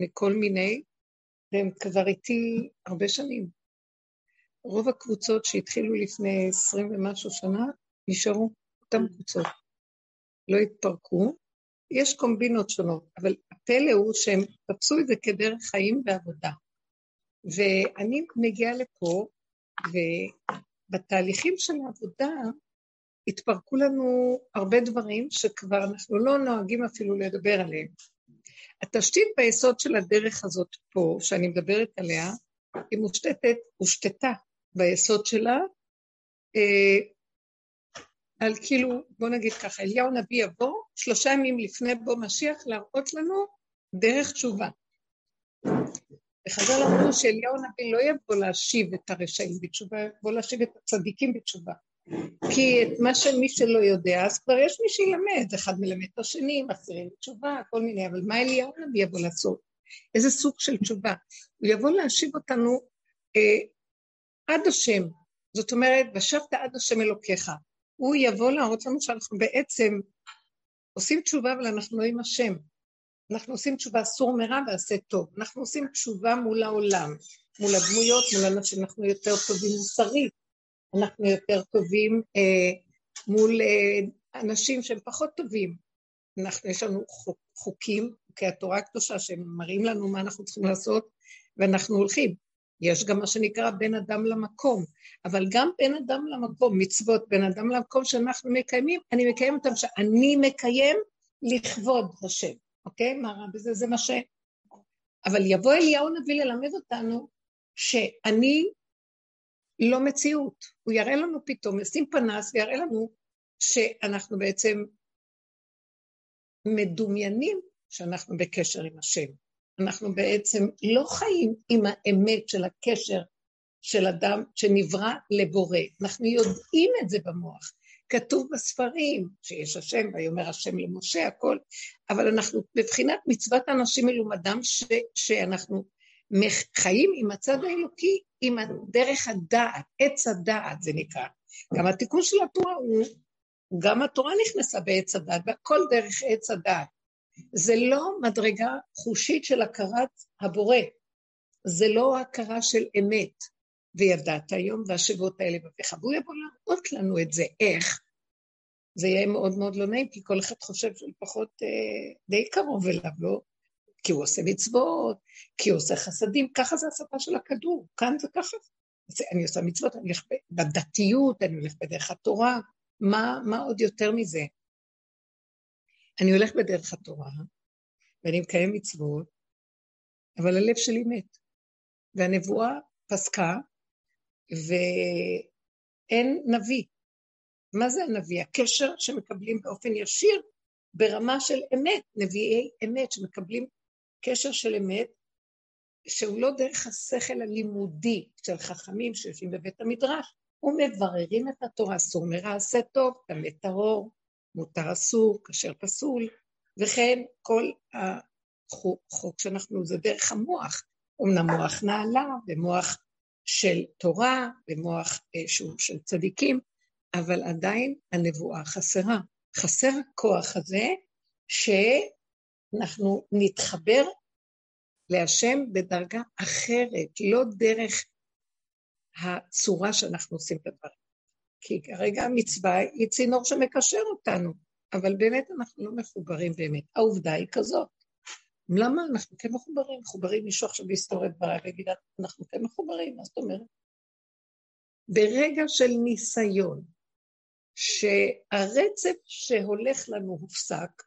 מכל מיני, והם כבר איתי הרבה שנים. רוב הקבוצות שהתחילו לפני עשרים ומשהו שנה, נשארו אותן קבוצות. לא התפרקו. יש קומבינות שונות, אבל הפלא הוא שהם תפסו את זה כדרך חיים ועבודה. ואני מגיעה לפה, ובתהליכים של העבודה התפרקו לנו הרבה דברים שכבר אנחנו לא נוהגים אפילו לדבר עליהם. התשתית ביסוד של הדרך הזאת פה, שאני מדברת עליה, היא מושתתת, הושתתה ביסוד שלה, אה, על כאילו, בוא נגיד ככה, אליהו נביא יבוא, שלושה ימים לפני בוא משיח, להראות לנו דרך תשובה. וחז"ל אמרו שאליהו הנביא לא יבוא להשיב את הרשעים בתשובה, יבוא להשיב את הצדיקים בתשובה. כי את מה שמי שלא יודע, אז כבר יש מי שילמד, אחד מלמד את השני, מחזירים תשובה, כל מיני, אבל מה אליהו הנביא יבוא לעשות? איזה סוג של תשובה? הוא יבוא להשיב אותנו אה, עד השם, זאת אומרת, ושבת עד השם אלוקיך. הוא יבוא להראות לנו שאנחנו בעצם עושים תשובה, אבל אנחנו לא עם השם. אנחנו עושים תשובה סור מרע ועשה טוב. אנחנו עושים תשובה מול העולם, מול הדמויות, מול אנשים, אנחנו יותר טובים מוסרית, אנחנו יותר טובים אה, מול אה, אנשים שהם פחות טובים. אנחנו, יש לנו חוק, חוקים, חוקי התורה הקדושה, שהם מראים לנו מה אנחנו צריכים לעשות, ואנחנו הולכים. יש גם מה שנקרא בין אדם למקום, אבל גם בין אדם למקום, מצוות בין אדם למקום שאנחנו מקיימים, אני מקיים אותם שאני מקיים לכבוד השם, אוקיי? מה רע בזה? זה מה ש... אבל יבוא אליהו נביא ללמד אותנו שאני לא מציאות. הוא יראה לנו פתאום, ישים פנס ויראה לנו שאנחנו בעצם מדומיינים שאנחנו בקשר עם השם. אנחנו בעצם לא חיים עם האמת של הקשר של אדם שנברא לבורא. אנחנו יודעים את זה במוח. כתוב בספרים שיש השם, ויאמר השם למשה, הכל, אבל אנחנו בבחינת מצוות אנשים מלומדם, ש, שאנחנו חיים עם הצד האלוקי, עם דרך הדעת, עץ הדעת זה נקרא. גם התיקון של התורה הוא, גם התורה נכנסה בעץ הדעת, והכל דרך עץ הדעת. זה לא מדרגה חושית של הכרת הבורא, זה לא הכרה של אמת. וידעת היום והשבות האלה בפיך, והוא יבוא להראות לנו את זה, איך. זה יהיה מאוד מאוד לא נעים, כי כל אחד חושב שלפחות אה, די קרוב אליו, לא? כי הוא עושה מצוות, כי הוא עושה חסדים, ככה זה השפה של הכדור, כאן זה ככה. אני עושה מצוות, אני הולך בדתיות, אני הולך בדרך התורה, מה, מה עוד יותר מזה? אני הולך בדרך התורה, ואני מקיים מצוות, אבל הלב שלי מת. והנבואה פסקה, ואין נביא. מה זה הנביא? הקשר שמקבלים באופן ישיר ברמה של אמת, נביאי אמת שמקבלים קשר של אמת, שהוא לא דרך השכל הלימודי של חכמים שיושבים בבית המדרש, ומבררים את התורה, אסור מרע עשה טוב, טמא טהור, מותר אסור, כשר פסול, וכן כל החוק שאנחנו, זה דרך המוח, אמנם מוח נעלה ומוח של תורה ומוח אה, שהוא של צדיקים, אבל עדיין הנבואה חסרה. חסר הכוח הזה שאנחנו נתחבר להשם בדרגה אחרת, לא דרך הצורה שאנחנו עושים את הדברים. כי כרגע המצווה היא צינור שמקשר אותנו, אבל באמת אנחנו לא מחוברים באמת. העובדה היא כזאת. למה אנחנו כן מחוברים? מחוברים מישהו עכשיו את דבריי ויגיד, אנחנו כן מחוברים, מה זאת אומרת? ברגע של ניסיון, שהרצף שהולך לנו הופסק,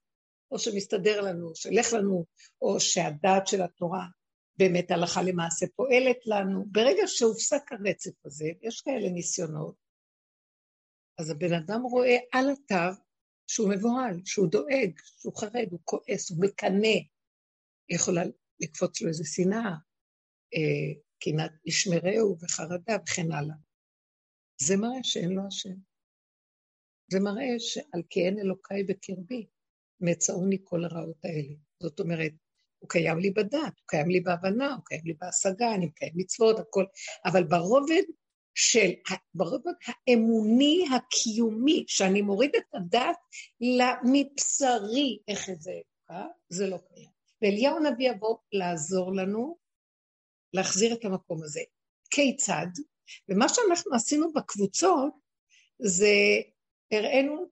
או שמסתדר לנו, שהולך לנו, או שהדעת של התורה באמת הלכה למעשה פועלת לנו, ברגע שהופסק הרצף הזה, יש כאלה ניסיונות, אז הבן אדם רואה על התו שהוא מבוהל, שהוא דואג, שהוא חרד, הוא כועס, הוא מקנא. יכולה לקפוץ לו איזה שנאה, אה, קנאת ישמרהו וחרדה וכן הלאה. זה מראה שאין לו השם. זה מראה שעל כי אין אלוקיי בקרבי, מצאוני כל הרעות האלה. זאת אומרת, הוא קיים לי בדת, הוא קיים לי בהבנה, הוא קיים לי בהשגה, אני מקיים מצוות, הכל, אבל ברובד של, ברובד האמוני הקיומי, שאני מוריד את הדת למבשרי, איך זה, אה? זה לא קיים. ואליהו הנביא יבוא לעזור לנו להחזיר את המקום הזה. כיצד? ומה שאנחנו עשינו בקבוצות זה הראינו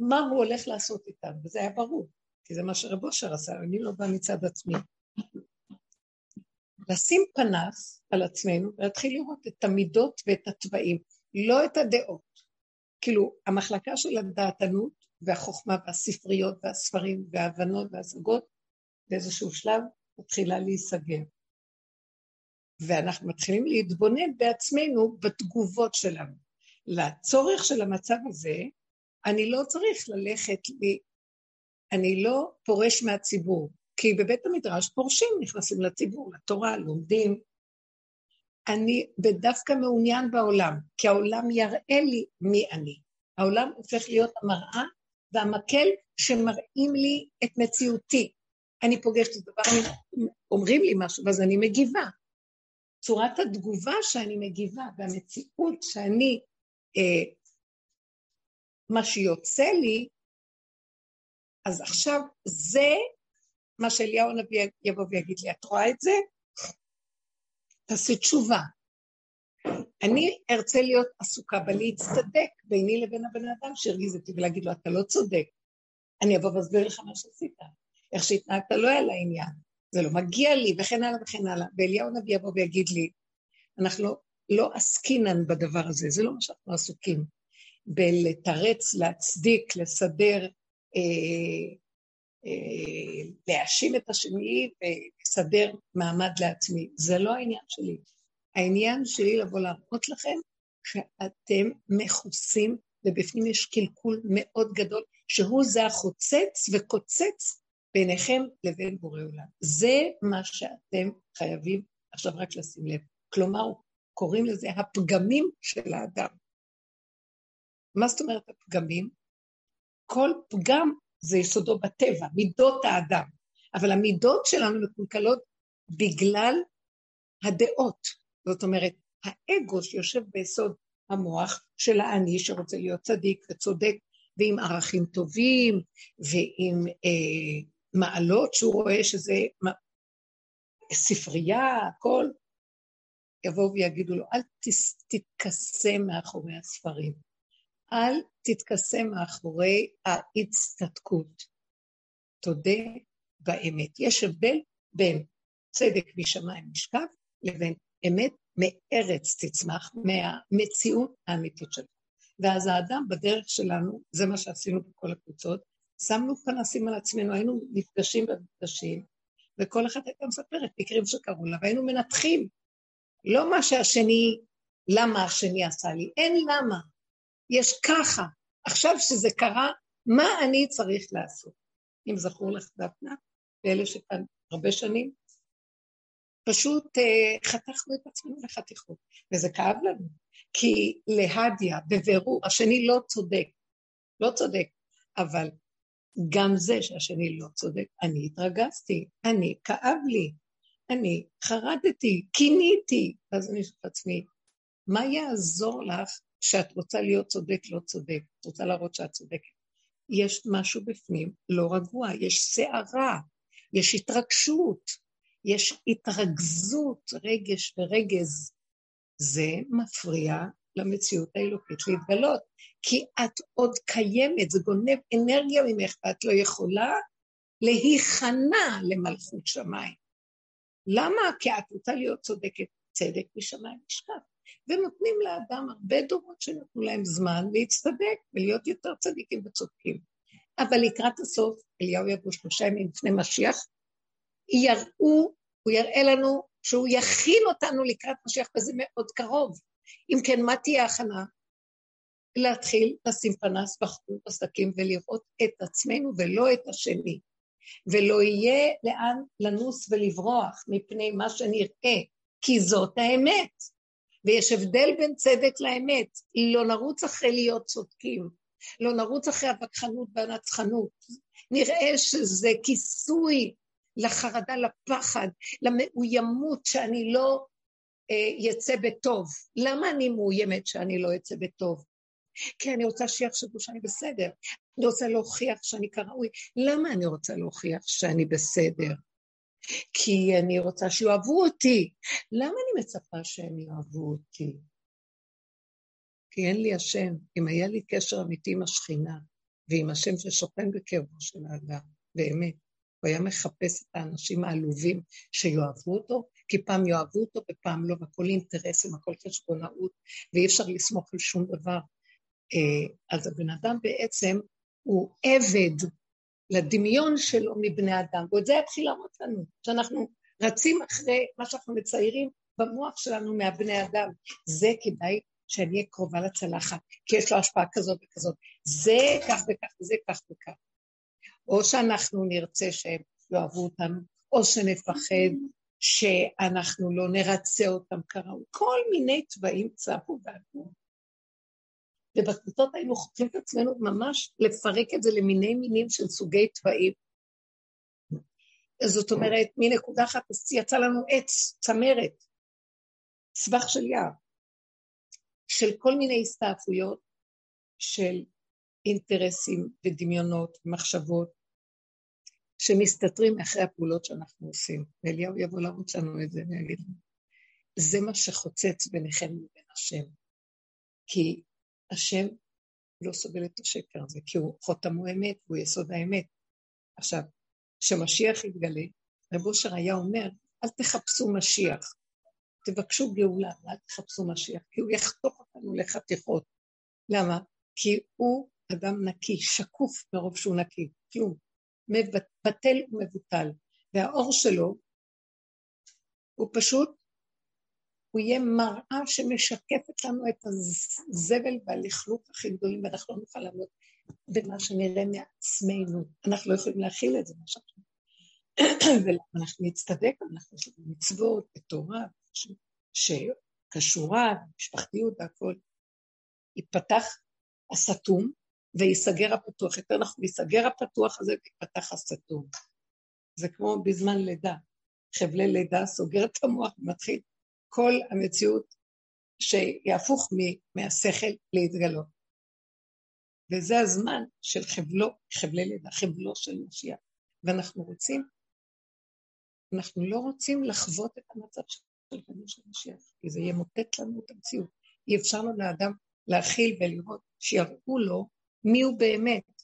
מה הוא הולך לעשות איתם, וזה היה ברור, כי זה מה שרב אושר עשה, אני לא באה מצד עצמי. לשים פנס על עצמנו ולהתחיל לראות את המידות ואת התוואים, לא את הדעות. כאילו, המחלקה של הדעתנות והחוכמה והספריות והספרים וההבנות וההשגות באיזשהו שלב מתחילה להיסגר. ואנחנו מתחילים להתבונן בעצמנו בתגובות שלנו. לצורך של המצב הזה, אני לא צריך ללכת, לי, אני לא פורש מהציבור, כי בבית המדרש פורשים, נכנסים לציבור, לתורה, לומדים. אני דווקא מעוניין בעולם, כי העולם יראה לי מי אני. העולם הופך להיות המראה והמקל שמראים לי את מציאותי. אני פוגשת את הדבר, אומרים לי משהו, ואז אני מגיבה. צורת התגובה שאני מגיבה והמציאות שאני, אה, מה שיוצא לי, אז עכשיו זה מה שאליהו הנביא יבוא ויגיד לי, את רואה את זה? תעשי תשובה. אני ארצה להיות עסוקה בלהצטדק ביני לבין הבן אדם שהרגיז אותי ולהגיד לו, אתה לא צודק. אני אבוא ואסביר לך מה שעשית. איך שהתנהגת לא היה לעניין. זה לא מגיע לי, וכן הלאה וכן הלאה. ואליהו הנביא יבוא ויגיד לי, אנחנו לא, לא עסקינן בדבר הזה, זה לא מה שאנחנו עסוקים. בלתרץ, להצדיק, לסדר, אה, אה, להאשים את השני ולסדר מעמד לעצמי. זה לא העניין שלי. העניין שלי לבוא להראות לכם שאתם מכוסים ובפנים יש קלקול מאוד גדול, שהוא זה החוצץ וקוצץ ביניכם לבין בורא עולם. זה מה שאתם חייבים עכשיו רק לשים לב. כלומר, קוראים לזה הפגמים של האדם. מה זאת אומרת הפגמים? כל פגם זה יסודו בטבע, מידות האדם. אבל המידות שלנו מקולקלות בגלל הדעות. זאת אומרת, האגו שיושב ביסוד המוח של האני שרוצה להיות צדיק וצודק ועם ערכים טובים ועם אה, מעלות שהוא רואה שזה ספרייה, הכל, יבואו ויגידו לו, אל תתכסה מאחורי הספרים, אל תתכסה מאחורי ההצטדקות. תודה באמת. יש הבדל בין צדק משמיים נשכב לבין אמת מארץ תצמח, מהמציאות האמיתית שלנו. ואז האדם בדרך שלנו, זה מה שעשינו בכל הקבוצות, שמנו פנסים על עצמנו, היינו נפגשים במפגשים, וכל אחת הייתה מספרת מקרים שקרו לה, והיינו מנתחים. לא מה שהשני, למה השני עשה לי, אין למה. יש ככה. עכשיו שזה קרה, מה אני צריך לעשות? אם זכור לך דפנה, ואלה שכאן הרבה שנים, פשוט uh, חתכנו את עצמנו לחתיכות, וזה כאב לנו, כי להדיה, בבירור, השני לא צודק, לא צודק, אבל גם זה שהשני לא צודק, אני התרגזתי, אני, כאב לי, אני חרדתי, קיניתי, ואז אני שואלת לעצמי, מה יעזור לך שאת רוצה להיות צודק, לא צודק, את רוצה להראות שאת צודקת? יש משהו בפנים לא רגוע, יש סערה, יש התרגשות, יש התרכזות, רגש ורגז. זה מפריע למציאות האלוקית להתגלות, כי את עוד קיימת, זה גונב אנרגיה ממך, ואת לא יכולה להיכנע למלכות שמיים. למה? כי את רוצה להיות צודקת, צדק משמיים נשכב. ונותנים לאדם הרבה דורות שנתנו להם זמן להצטדק ולהיות יותר צדיקים וצודקים. אבל לקראת הסוף, אליהו יבוא שלושה ימים לפני משיח, יראו, הוא יראה לנו שהוא יכין אותנו לקראת משיח, וזה מאוד קרוב. אם כן, מה תהיה ההכנה? להתחיל לשים פנס בחוץ עסקים ולראות את עצמנו ולא את השני. ולא יהיה לאן לנוס ולברוח מפני מה שנראה, כי זאת האמת. ויש הבדל בין צדק לאמת. לא נרוץ אחרי להיות צודקים, לא נרוץ אחרי הווכחנות והנצחנות. נראה שזה כיסוי לחרדה, לפחד, למאוימות שאני לא יצא בטוב. למה אני מאוימת שאני לא אצא בטוב? כי אני רוצה שיחשבו שאני בסדר. אני רוצה להוכיח שאני כראוי. למה אני רוצה להוכיח שאני בסדר? כי אני רוצה שיאהבו אותי. למה אני מצפה שהם יאהבו אותי? כי אין לי השם. אם היה לי קשר אמיתי עם השכינה ועם השם ששוכן בקרבו של האדם, באמת, הוא היה מחפש את האנשים העלובים שיאהבו אותו, כי פעם יאהבו אותו ופעם לא, והכל אינטרסים, הכל חשבונאות, ואי אפשר לסמוך על שום דבר. אה, אז הבן אדם בעצם הוא עבד לדמיון שלו מבני אדם, ואת זה יתחיל להראות לנו, שאנחנו רצים אחרי מה שאנחנו מציירים במוח שלנו מהבני אדם. זה כדאי שאני אהיה קרובה לצלחת, כי יש לו השפעה כזאת וכזאת. זה כך וכך וזה כך וכך. או שאנחנו נרצה שהם יאהבו אותנו, או שנפחד שאנחנו לא נרצה אותם כראוי. כל מיני צבעים צפו ועלו. ובקבוצות היינו חוקרים את עצמנו ממש לפרק את זה למיני מינים של סוגי צבעים. זאת אומרת, מנקודה אחת יצא לנו עץ, צמרת, סבך של יער, של כל מיני הסתעפויות של אינטרסים ודמיונות ומחשבות שמסתתרים מאחרי הפעולות שאנחנו עושים. ואליהו יבוא להרוץ לנו את זה ויגיד לנו, זה מה שחוצץ ביניכם לבין השם. כי השם לא סובל את השקר הזה, כי הוא חותם הוא אמת, הוא יסוד האמת. עכשיו, כשמשיח יתגלה, רב אושר היה אומר, אל תחפשו משיח, תבקשו גאולה, אל תחפשו משיח, כי הוא יחתוך אותנו לחתיכות. למה? כי הוא אדם נקי, שקוף מרוב שהוא נקי, כלום. בטל ומבוטל. והאור שלו הוא פשוט, הוא יהיה מראה שמשקפת לנו את הזבל והלכלוך הכי גדולים, ואנחנו לא נוכל לעמוד במה שנראה מעצמנו. אנחנו לא יכולים להכיל את זה, מה שאנחנו... ואנחנו נצטדק, אנחנו יש לנו מצוות ותורה שקשורה, משפחתיות והכול. ייפתח הסתום, וייסגר הפתוח. יותר נכון, ייסגר הפתוח הזה ויפתח הסתום. זה כמו בזמן לידה. חבלי לידה סוגר את המוח ומתחיל כל המציאות שיהפוך מהשכל להתגלות. וזה הזמן של חבלו, חבלי לידה, חבלו של משיח. ואנחנו רוצים, אנחנו לא רוצים לחוות את המצב של חבלו של משיח, כי זה ימוטט לנו את המציאות. אי אפשר לו לאדם להכיל ולראות, שיראו לו מי הוא באמת.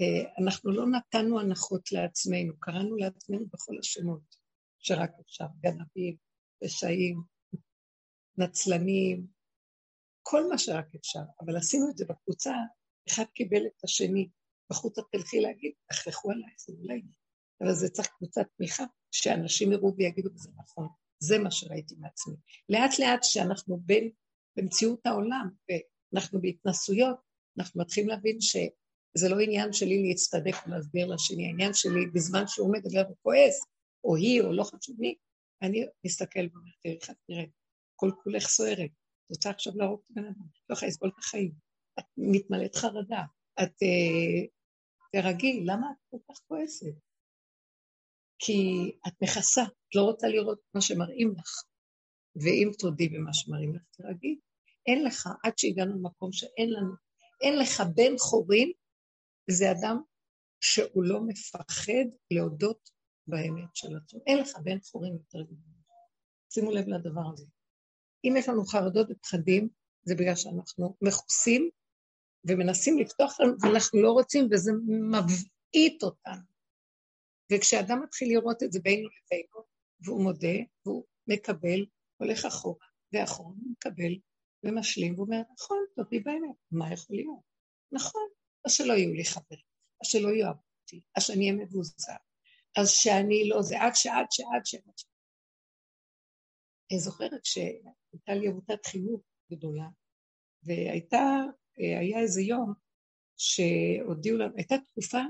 אה, אנחנו לא נתנו הנחות לעצמנו, קראנו לעצמנו בכל השמות שרק אפשר, גנבים, רשעים, נצלנים, כל מה שרק אפשר, אבל עשינו את זה בקבוצה, אחד קיבל את השני, בחוץ את תלכי להגיד, תכלכו עליי, זה אולי, אבל זה צריך קבוצת תמיכה, שאנשים יראו ויגידו, זה נכון, זה מה שראיתי מעצמי. לאט לאט שאנחנו בין, במציאות העולם, אנחנו בהתנסויות, אנחנו מתחילים להבין שזה לא עניין שלי להצטדק ולהסביר לשני, העניין שלי בזמן שהוא מדבר וכועס, או היא, או לא חשוב מי, אני מסתכל ואומר, תראי איך את כל כולך סוערת, את רוצה עכשיו להרוג את הבן אדם, לא יכולה לסבול את החיים, את מתמלאת חרדה, את uh, תרגי, למה את כל כך כועסת? כי את מכסה, את לא רוצה לראות מה שמראים לך, ואם תודי במה שמראים לך, תרגי. אין לך, עד שהגענו למקום שאין לנו, אין לך בן חורים, זה אדם שהוא לא מפחד להודות באמת של עצמו. אין לך בן חורים יותר גדול. שימו לב לדבר הזה. אם יש לנו חרדות ופחדים, זה בגלל שאנחנו מכוסים ומנסים לפתוח לנו, ואנחנו לא רוצים, וזה מבעית אותנו. וכשאדם מתחיל לראות את זה בינו לבינו, והוא מודה, והוא מקבל, הולך אחורה ואחורה, הוא מקבל ומשלים, והוא אומר, נכון, תודי באמת, מה יכול להיות? נכון, אז שלא יהיו לי חברים, אז שלא יאהבו אותי, אז שאני אהיה מבוזר, אז שאני לא זה, עד שעד שעד שעד שעד. אני זוכרת שהייתה לי עמותת חינוך גדולה, והייתה, היה איזה יום שהודיעו לנו, הייתה תקופה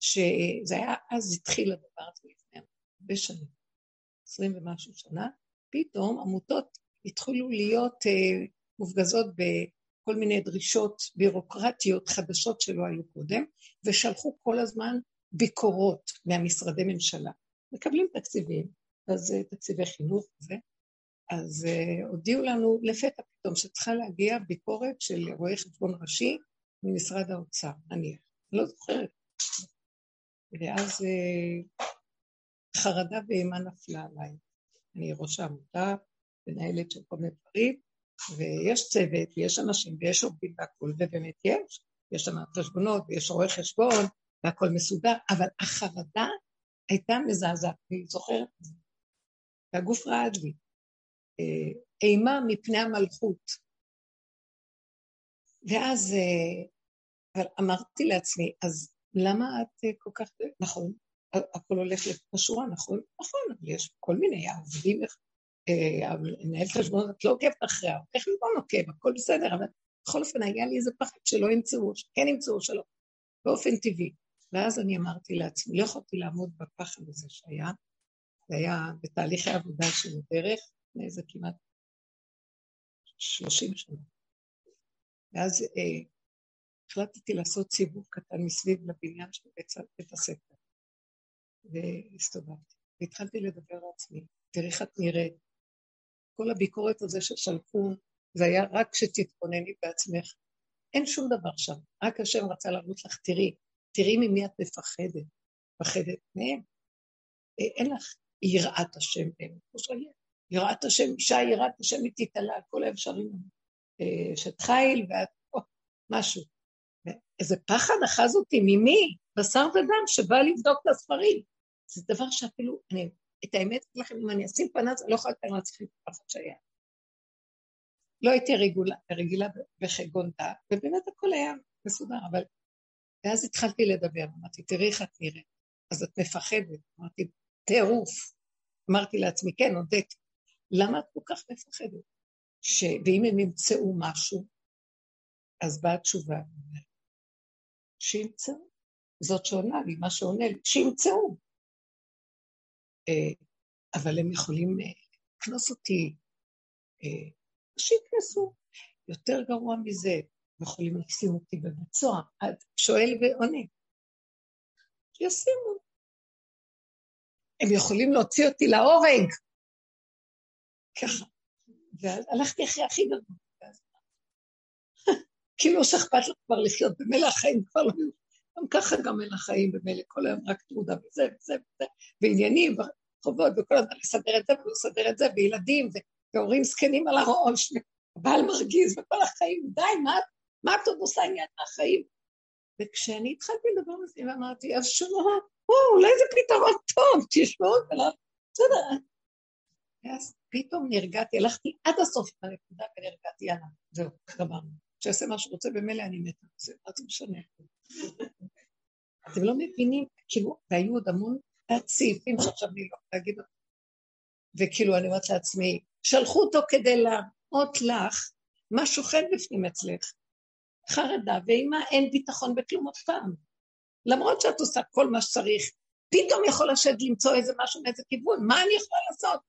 שזה היה, אז התחיל הדבר הזה לפני הרבה שנים, עשרים ומשהו שנה, פתאום עמותות התחילו להיות uh, מופגזות בכל מיני דרישות בירוקרטיות חדשות שלא היו קודם, ושלחו כל הזמן ביקורות מהמשרדי ממשלה. מקבלים תקציבים, אז אה, תקציבי חינוך וזה, אז uh, הודיעו לנו לפתע פתאום שצריכה להגיע ביקורת של רואה חשבון ראשי ממשרד האוצר, נניח, לא זוכרת. ואז uh, חרדה ואימה נפלה עליי. אני ראש העמותה, מנהלת של כל מיני דברים, ויש צוות, ויש אנשים, ויש עובדים והכול, ובאמת יש, יש שם חשבונות, ויש רואה חשבון, והכול מסודר, אבל החרדה הייתה מזעזעת, והיא זוכרת את זה. והגוף רעד לי. אה, אימה מפני המלכות. ואז אה, אבל אמרתי לעצמי, אז למה את אה, כל כך, נכון, הכל הולך לשורה, נכון? נכון, אבל יש כל מיני עובדים, מנהל חשבון, את לא עוקבת אחריה, איך לא עוקב, הכל בסדר, אבל בכל אופן היה לי איזה פחד שלא ימצאו, שכן ימצאו שלא, באופן טבעי. ואז אני אמרתי לעצמי, לא יכולתי לעמוד בפחד הזה שהיה, זה היה בתהליכי עבודה של דרך, לפני איזה כמעט שלושים שנה. ואז אה, החלטתי לעשות סיבוב קטן מסביב לבניין של בית הספר. והסתובבתי, והתחלתי לדבר לעצמי, תראי איך את נראית. כל הביקורת הזה ששלחו, זה היה רק שתתכונני בעצמך. אין שום דבר שם, רק השם רצה להראות לך, תראי, תראי ממי את מפחדת. מפחדת מהם. אה, אין לך יראת השם באמת, כמו שיהיה. יראת השם, אישה יראת השם היא תתעלה על כל האפשרים. אה, אשת חיל ואת, או, משהו. איזה פחד אחז אותי, ממי? בשר ודם שבא לבדוק את הספרים. זה דבר שאפילו, אני, את האמת לכם, אם אני אשים פנס, אני לא יכולה לתאר לעצמי את הפחד שהיה. לא הייתי רגילה, רגילה בחגון דעת, ובאמת הכל היה מסודר, אבל... ואז התחלתי לדבר, אמרתי, תראי איך את נראית. אז את מפחדת. אמרתי, טירוף. אמרתי לעצמי, כן, הודיתי. למה את כל כך מפחדת? ש... ואם הם ימצאו משהו, אז באה התשובה, שימצאו. זאת שעונה לי, מה שעונה לי, שימצאו. אה, אבל הם יכולים אה, לקנוס אותי, אה, שיקנסו. יותר גרוע מזה, יכולים לשים אותי בבית סוהר, שואל ועונה. שישימו. הם יכולים להוציא אותי להורג. ככה. ואז הלכתי אחרי הכי גדול. כאילו שאכפת לך כבר לחיות, במילא החיים כבר לא... גם ככה גם אין החיים במילא, כל היום רק תעודה וזה וזה וזה, ועניינים וחובות, וכל הזמן לסדר את זה ולסדר את זה, וילדים, והורים זקנים על הראש, ובעל מרגיז, וכל החיים, די, מה, מה את עוד עושה עניין מהחיים? וכשאני התחלתי לדבר על זה, ואמרתי, אז שמוע, אולי זה פתרון טוב, תשמעו, בסדר. ואז פתאום נרגעתי, הלכתי עד הסוף בנקודה ונרגעתי, יאללה, זהו, גמרנו. שיעשה מה שרוצה, במילא אני מתה מזה, מה זה משנה? אתם לא מבינים, כאילו, והיו עוד המון סעיפים שעכשיו אני לא יכולה להגיד אותם. וכאילו, אני אומרת לעצמי, שלחו אותו כדי להראות לך מה שוכן בפנים אצלך. חרדה ואימה, אין ביטחון בכלום אף פעם. למרות שאת עושה כל מה שצריך, פתאום יכול השד למצוא איזה משהו מאיזה כיוון, מה אני יכולה לעשות?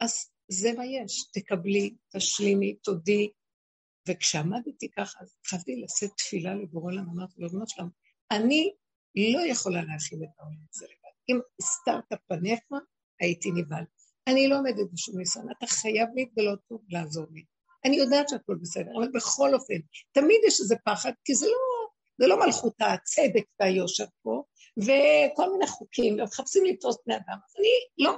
אז זה מה יש, תקבלי, תשלימי, תודי, וכשעמדתי ככה, אז התחלתי לשאת תפילה לבורא עולם, אמרתי לו, שלום, אני לא יכולה להכיל את העולם הזה לבד. אם הסתרת פניך, הייתי נבהל. אני לא עומדת בשום ניסיון, אתה חייב להתגלות פה ולעזור לי. אני יודעת שהכל בסדר, אבל בכל אופן, תמיד יש איזה פחד, כי זה לא, זה לא מלכות הצדק והיושר פה, וכל מיני חוקים, ומחפשים לתפוס בני אדם, אז אני לא.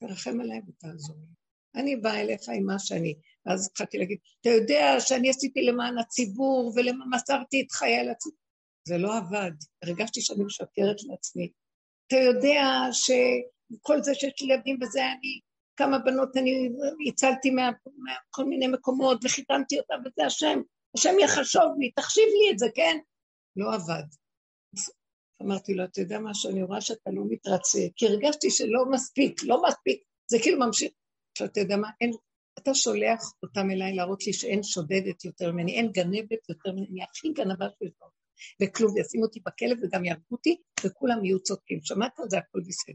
תרחם עליי ותעזור לי. אני באה אליך עם מה שאני. ואז התחלתי להגיד, אתה יודע שאני עשיתי למען הציבור ומסרתי את חיי לציבור. זה לא עבד, הרגשתי שאני משקרת לעצמי. אתה יודע שכל זה שיש לי ילדים וזה, אני, כמה בנות אני הצלתי מכל מיני מקומות וחיתנתי אותם וזה השם, השם יחשוב לי, תחשיב לי את זה, כן? לא עבד. אמרתי לו, אתה יודע משהו, אני רואה שאתה לא מתרצה, כי הרגשתי שלא מספיק, לא מספיק, זה כאילו ממשיך. עכשיו, אתה יודע מה, אין, אתה שולח אותם אליי להראות לי שאין שודדת יותר ממני, אין גנבת יותר ממני, אני הכי גנבה שיש לו. וכלום, ישימו אותי בכלב וגם יהרגו אותי, וכולם יהיו צודקים. שמעת? זה הכל בסדר.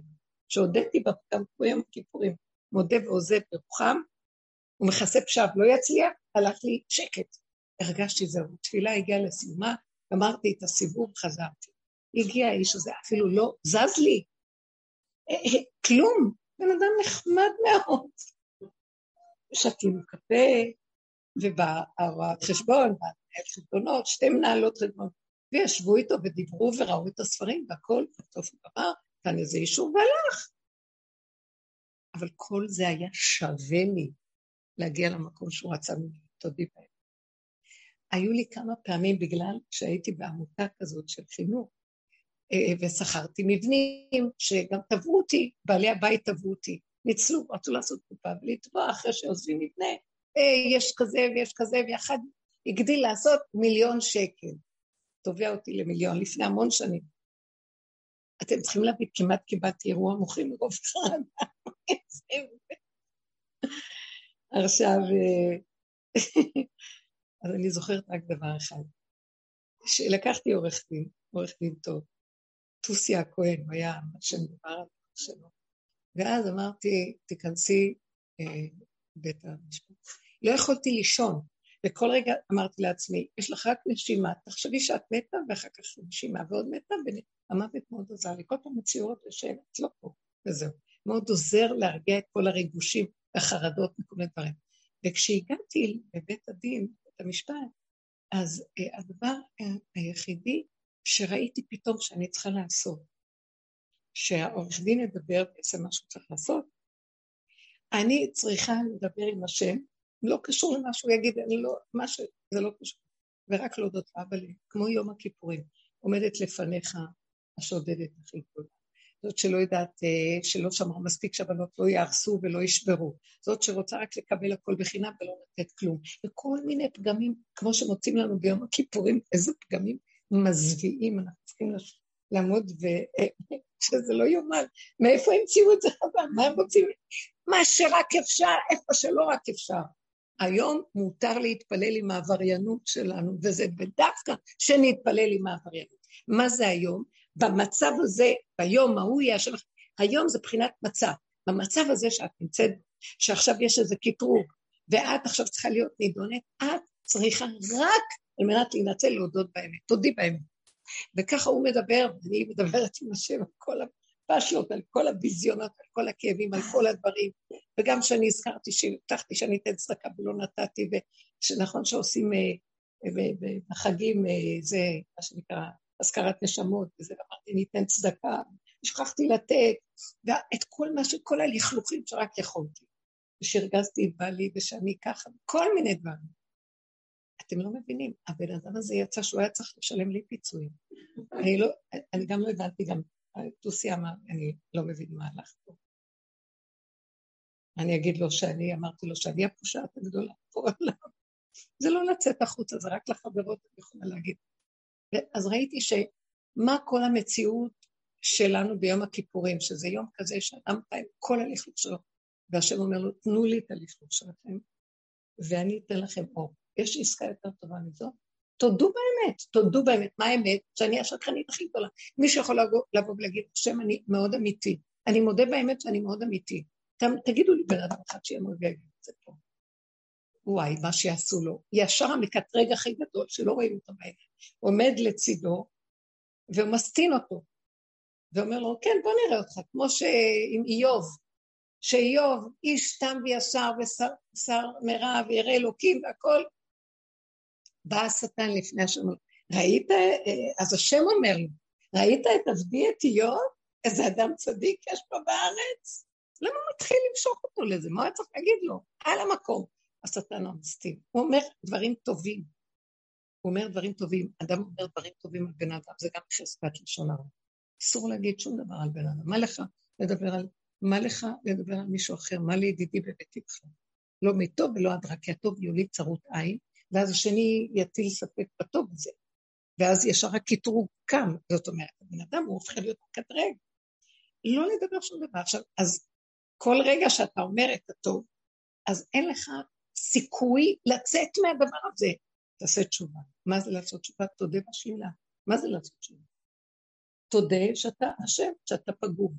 שהודיתי בפגם ביום הכיפורים, מודה ועוזב ברוחם, הוא מכסה פשב, לא יצליח, הלך לי שקט. הרגשתי זהו, תפילה הגיעה לסיומה, גמרתי את הסיבוב, חזרתי. הגיע האיש הזה, אפילו לא זז לי, אה, אה, כלום, בן אדם נחמד מאוד. שתינו קפה, ובהערת חשבון, והמנהל חשבונות, שתי מנהלות חשבון, וישבו איתו ודיברו וראו את הספרים והכל, וטוב וגמר, כאן איזה אישור והלך. אבל כל זה היה שווה לי להגיע למקום שהוא רצה ממני, תודי בהם. היו לי כמה פעמים בגלל שהייתי בעמותה כזאת של חינוך, אה, ושכרתי מבנים שגם תבעו אותי, בעלי הבית תבעו אותי, ניצלו, רצו לעשות קופה ולתבוע אחרי שעוזבים מבנה, אה, יש כזה ויש כזה, ואחד הגדיל לעשות מיליון שקל. תובע אותי למיליון לפני המון שנים. אתם צריכים להבין, כמעט קיבלתי אירוע מוחי מרוב חרדה. עכשיו, אה, אז אני זוכרת רק דבר אחד, שלקחתי עורך דין, עורך דין טוב, טוסי הכהן, הוא היה מה שמדובר על שלו, ואז אמרתי, תיכנסי אה, בית המשפט. לא יכולתי לישון, וכל רגע אמרתי לעצמי, יש לך רק נשימה, תחשבי שאת מתה ואחר כך נשימה ועוד מתה, והמוות מאוד עזר לי. כל פעם מציורות לשבת, לא פה, וזהו. מאוד עוזר להרגיע את כל הריגושים והחרדות וכל מיני דברים. וכשהגעתי לבית הדין, בית המשפט, אז uh, הדבר uh, היחידי שראיתי פתאום שאני צריכה לעשות, שהעורך דין ידבר ויעשה מה שהוא צריך לעשות, אני צריכה לדבר עם השם לא קשור למה שהוא יגיד, אני לא, מה ש... זה לא קשור. ורק להודות לאבא לי, כמו יום הכיפורים, עומדת לפניך השודדת הכי גדולה. זאת שלא יודעת, אה, שלא שמרה מספיק שהבנות לא יהרסו ולא ישברו. זאת שרוצה רק לקבל הכל בחינם ולא לתת כלום. וכל מיני פגמים, כמו שמוצאים לנו ביום הכיפורים, איזה פגמים מזוויעים, אנחנו צריכים לעמוד ו... שזה לא יאומן. מאיפה המציאו את זה? מה הם רוצים? מה שרק אפשר, איפה שלא רק אפשר. היום מותר להתפלל עם העבריינות שלנו, וזה בדווקא שנתפלל עם העבריינות. מה זה היום? במצב הזה, ביום ההוא יהיה השם, היום זה בחינת מצב. במצב הזה שאת נמצאת, שעכשיו יש איזה קטרוג, ואת עכשיו צריכה להיות נידונת, את צריכה רק על מנת להינצל להודות באמת, תודי באמת. וככה הוא מדבר, ואני מדברת עם השם על כל הפשלות, על כל הביזיונות, על כל הכאבים, על כל הדברים, וגם שאני הזכרתי שהבטחתי שאני אתן צדקה ולא נתתי, ושנכון שעושים אה, בחגים, אה, זה מה שנקרא הזכרת נשמות, וזה אמרתי, ניתן צדקה, שכחתי לתת, ואת כל מה ש... כל הלכלוכים שרק יכולתי, ושהרגזתי את בעלי ושאני ככה, כל מיני דברים. אתם לא מבינים, הבן אדם הזה יצא שהוא היה צריך לשלם לי פיצויים. אני לא, אני גם לא הבנתי, גם טוסי אמר, אני לא מבין מה הלך פה. אני אגיד לו שאני, אמרתי לו שאני הפושעת הגדולה פה. זה לא לצאת החוצה, זה רק לחברות, אני יכולה להגיד. אז ראיתי שמה כל המציאות שלנו ביום הכיפורים, שזה יום כזה שאדם בא עם כל הלכלוך שלו, והשם אומר לו, תנו לי את הלכלוך שלכם, ואני אתן לכם אור. יש עסקה יותר טובה מזו? תודו באמת, תודו באמת. מה האמת? שאני השקרנית הכי גדולה. מישהו יכול לבוא, ולהגיד, השם, אני מאוד אמיתי. אני מודה באמת שאני מאוד אמיתי. תגידו לי בן אדם אחד שיעמוד ויגיד את זה פה. וואי, מה שיעשו לו. ישר המקטרג הכי גדול, שלא רואים אותו בעיניים, עומד לצידו, והוא מסטין אותו. ואומר לו, כן, בוא נראה אותך, כמו שעם איוב, שאיוב, איש תם וישר ושר מרע וירא אלוקים והכל, בא השטן לפני השם, ראית, אז השם אומר לו, ראית את עבדי את איוב? איזה אדם צדיק יש פה בארץ? למה הוא מתחיל למשוך אותו לזה? מה הוא צריך להגיד לו? על המקום. השטן המסתיר. הוא אומר דברים טובים. הוא אומר דברים טובים. אדם אומר דברים טובים על בן אדם, זה גם חזקת לשון הרע. אסור להגיד שום דבר על בן אדם. מה לך לדבר על... מה לך לדבר על מישהו אחר? מה לידידי בביתי בכלל? לא מטוב ולא עד רק הטוב יוליד צרות עין, ואז השני יטיל ספק בטוב הזה. ואז ישר הקטרוג קם, זאת אומרת, הבן אדם הוא הופך להיות מקטרג. לא לדבר שום דבר. עכשיו, אז כל רגע שאתה אומר את הטוב, אז אין לך סיכוי לצאת מהדבר הזה. תעשה תשובה. מה זה לעשות תשובה? תודה בשלילה. מה זה לעשות תשובה? תודה שאתה אשם, שאתה פגום.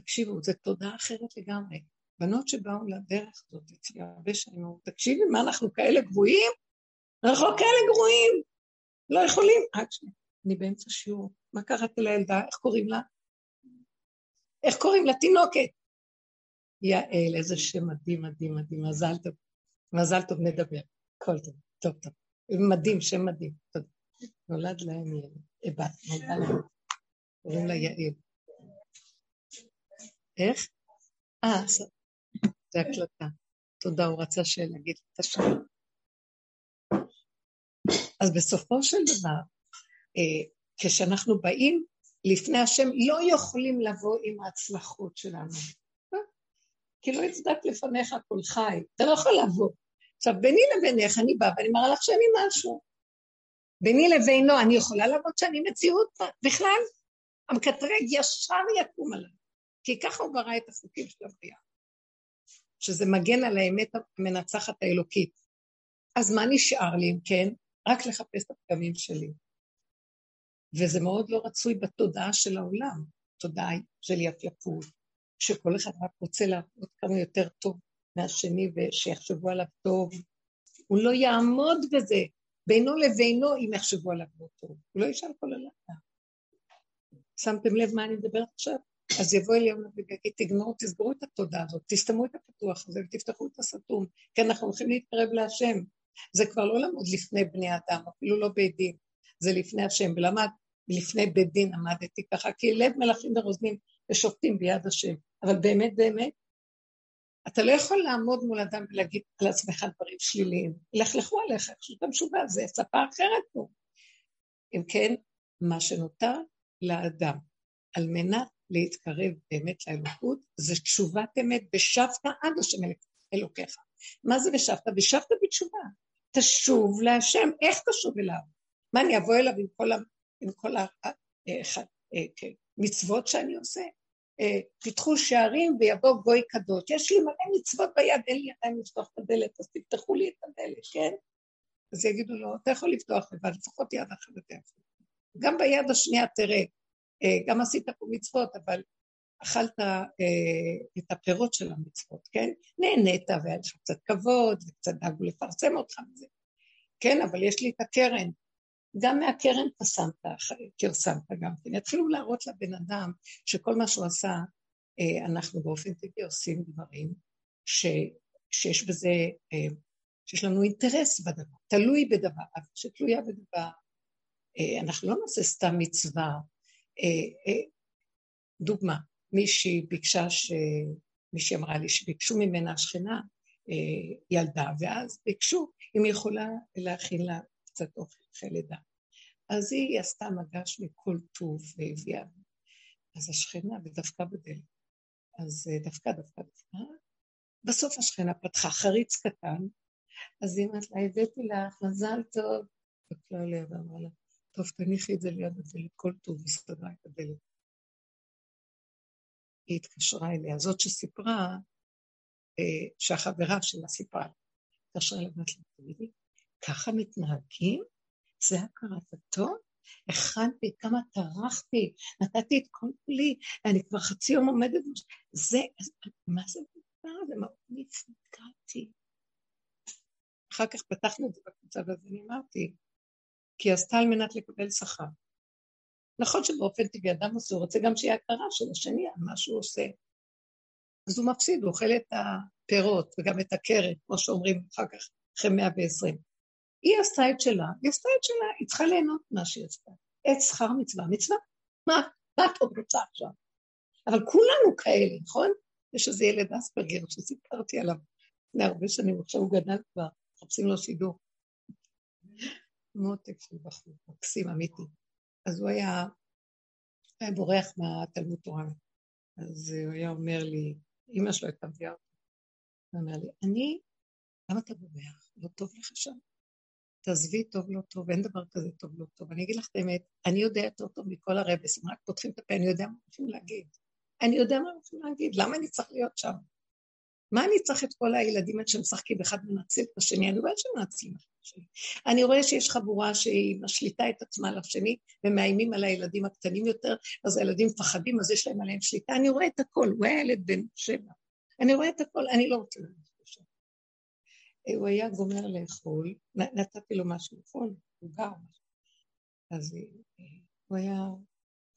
תקשיבו, זו תודה אחרת לגמרי. בנות שבאו לדרך הזאת אצלי הרבה שנים, תקשיבי, מה אנחנו כאלה גרועים? אנחנו לא כאלה גרועים, לא יכולים. רק שנייה, אני באמצע שיעור, מה קראתי לילדה? איך קוראים לה? איך קוראים לה? תינוקת. יעל, איזה שם מדהים, מדהים, מדהים, מזל טוב. מזל טוב, נדבר. הכל טוב, טוב, טוב. מדהים, שם מדהים. תודה. נולד להם ילד, בת, נולדה להם. קוראים לה יעל. איך? אה, זה הקלטה. תודה, הוא רצה שנגיד את השם. אז בסופו של דבר, אה, כשאנחנו באים לפני השם, לא יכולים לבוא עם ההצלחות שלנו. כי לא יצדק לפניך כל חי, אתה לא יכול לבוא. עכשיו, ביני לבינך אני באה ואני מראה לך שאני משהו. ביני לבינו אני יכולה לעבוד שאני מציאות בכלל? המקטרג ישר יקום עליו, כי ככה הוא ברא את החוקים של הבריאה. שזה מגן על האמת המנצחת האלוקית. אז מה נשאר לי אם כן? רק לחפש את הפגמים שלי. וזה מאוד לא רצוי בתודעה של העולם, תודעה של יפייפות, שכל אחד רק רוצה לעבוד כמה יותר טוב מהשני ושיחשבו עליו טוב. הוא לא יעמוד בזה, בינו לבינו אם יחשבו עליו לא טוב. הוא לא ישאל כל הלילה. שמתם לב מה אני מדברת עכשיו? אז יבוא אליהו ויגיד, תגמרו, תסגרו את התודעה הזאת, תסתמו את הפתוח הזה ותפתחו את הסתום, כי אנחנו הולכים להתקרב להשם. זה כבר לא לעמוד לפני בני אדם, אפילו לא בית דין, זה לפני השם. ולמה לפני בית דין עמדתי ככה? כי לב מלאכים ורוזנים ושופטים ביד השם. אבל באמת באמת, אתה לא יכול לעמוד מול אדם ולהגיד על עצמך דברים שליליים. לכלכו עליך, איך גם שובה, זה שפה אחרת פה. אם כן, מה שנותר לאדם, על מנת להתקרב באמת לאלוקות, זה תשובת אמת, ושבת עד השם אלוקיך. מה זה ושבת? ושבת בתשובה. תשוב להשם, איך תשוב אליו? מה, אני אבוא אליו עם כל, המצוות אה, אה, שאני עושה? אה, פיתחו שערים ויבוא גוי קדוש. יש לי מלא מצוות ביד, אין לי ידיים לפתוח את הדלת, אז תפתחו לי את הדלת, כן? אז יגידו לו, אתה יכול לפתוח לבד, לפחות יד אחת אתה. גם ביד השנייה תראה, אה, גם עשית פה מצוות, אבל אכלת אה, את הפירות של המצוות, כן? נהנית והיה לך קצת כבוד, וקצת דאגו לפרסם אותך מזה. כן, אבל יש לי את הקרן. גם מהקרן פסמת, כרסמת גם כן. יתחילו להראות לבן אדם שכל מה שהוא עשה, אה, אנחנו באופן טבעי עושים דברים ש, שיש בזה, אה, שיש לנו אינטרס בדבר, תלוי בדבר, שתלויה בדבר. אה, אנחנו לא נעשה סתם מצווה. דוגמה, מישהי ביקשה ש... מישהי אמרה לי שביקשו ממנה השכנה ילדה, ואז ביקשו אם היא יכולה להכין לה קצת אוכל אחרי לידה. אז היא עשתה מגש מכל טוב והביאה. אז השכנה, ודפקה בדלת. אז דפקה, דפקה, דפקה. בסוף השכנה פתחה חריץ קטן, אז היא אמרת לה, הבאתי לך, מזל טוב. פתחה עליה ואמרה לה, טוב, תניחי את זה ליד הדלת, כל טוב, הסתדרה את הדלת. היא התקשרה אליה, זאת שסיפרה, אה, שהחברה שלה סיפרה, התקשרה אליה ואמרת לה, תגידי, ככה מתנהגים? זה הכרת הטוב? הכנתי, כמה טרחתי, נתתי את כל כולי, אני כבר חצי יום עומדת, זה, מה זה דבר הזה? מאוד נפגעתי. אחר כך פתחנו את זה בקבוצה, ואז אני אמרתי, כי היא עשתה על מנת לקבל שכר. נכון שבאופן טבעי אדם עושה, הוא רוצה גם שיהיה הכרה של השני על מה שהוא עושה. אז הוא מפסיד, הוא אוכל את הפירות וגם את הקרן, כמו שאומרים אחר כך, אחרי מאה ועשרים. היא עשתה את שלה, היא עשתה את שלה, היא צריכה ליהנות מה שהיא עשתה. את שכר מצווה, מצווה. מה? מה את עוד רוצה עכשיו? אבל כולנו כאלה, נכון? יש איזה ילד אספרגר שסיפרתי עליו לפני הרבה שנים, עכשיו הוא גדל כבר, מחפשים לו שידור. מותק של בחור, מקסים אמיתי. אז הוא היה, היה בורח מהתלמוד תורה. אז הוא היה אומר לי, אמא שלו הייתה מביאה אותו, הוא אומר לי, אני, למה אתה בורח? לא טוב לך שם? תעזבי טוב לא טוב, אין דבר כזה טוב לא טוב. אני אגיד לך את האמת, אני יודע יותר טוב מכל הרבס, הם רק פותחים את הפה, אני יודע מה הולכים להגיד. אני יודע מה הולכים להגיד, למה אני צריך להיות שם? מה אני צריך את כל הילדים האלה שמשחקים אחד מנצל את השני? אני רואה שהם מנצלים אחד את השני. אני רואה שיש חבורה שהיא משליטה את עצמה על השני ומאיימים על הילדים הקטנים יותר, אז הילדים מפחדים, אז יש להם עליהם שליטה. אני רואה את הכל, הוא היה ילד בן שבע. אני רואה את הכל, אני לא רוצה לדעת. הוא היה גומר לאכול, נתתי לו משהו לאכול, הוא משהו. אז אה, הוא היה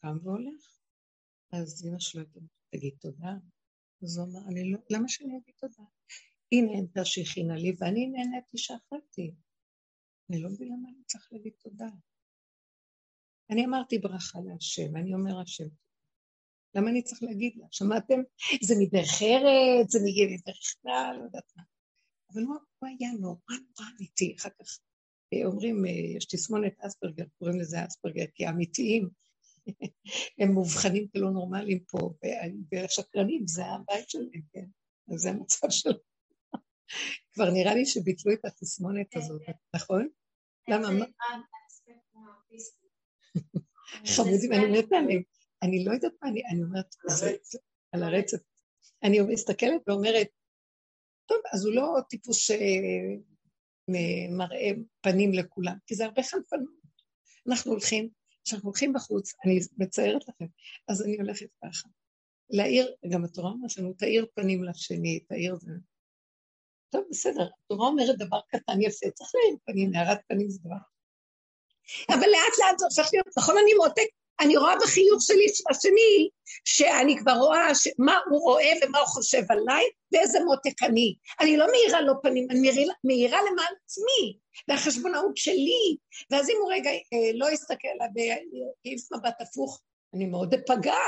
קם והולך, אז אמא שלו הייתה תגיד תודה. אז הוא אמר, אני לא, למה שאני אגיד תודה? היא נהנתה שהכינה לי, ואני נהניתי שאכלתי. אני לא מבינה למה אני צריך להגיד תודה. אני אמרתי ברכה להשם, אני אומר השם. למה אני צריך להגיד לה? שמעתם? זה מדרך ארץ, זה מדרך כלל, לא יודעת מה. אבל הוא, הוא היה נורא נורא אמיתי. אחר כך אה, אומרים, אה, יש תסמונת אספרגר, קוראים לזה אספרגר, כי האמיתיים הם מאובחנים כלא נורמליים פה, והשקרנים זה הבית שלהם, כן? אז זה המצב שלהם. כבר נראה לי שביטלו את התסמונת כן, הזאת, כן. נכון? למה? חמודים, אני אומרת עליהם, אני לא יודעת מה, אני אומרת, על הרצף. אני מסתכלת ואומרת, טוב, אז הוא לא טיפוס שמראה פנים לכולם, כי זה הרבה חנפנות. אנחנו הולכים, כשאנחנו הולכים בחוץ, אני מציירת לכם, אז אני הולכת ככה. להאיר, גם התורה אומרת לנו, תאיר פנים לשני, תאיר זה. טוב, בסדר, התורה אומרת דבר קטן יפה, צריך להאיר פנים, הארת פנים זה דבר. אבל לאט לאט זה הופך להיות, נכון, אני מותק, אני רואה בחיוך שלי של השני, שאני כבר רואה מה הוא רואה ומה הוא חושב עליי, ואיזה מותק אני. אני לא מאירה לו פנים, אני מאירה למען עצמי, והחשבונאות שלי. ואז אם הוא רגע אה, לא יסתכל עליי ויעיף מבט הפוך, אני מאוד אפגע,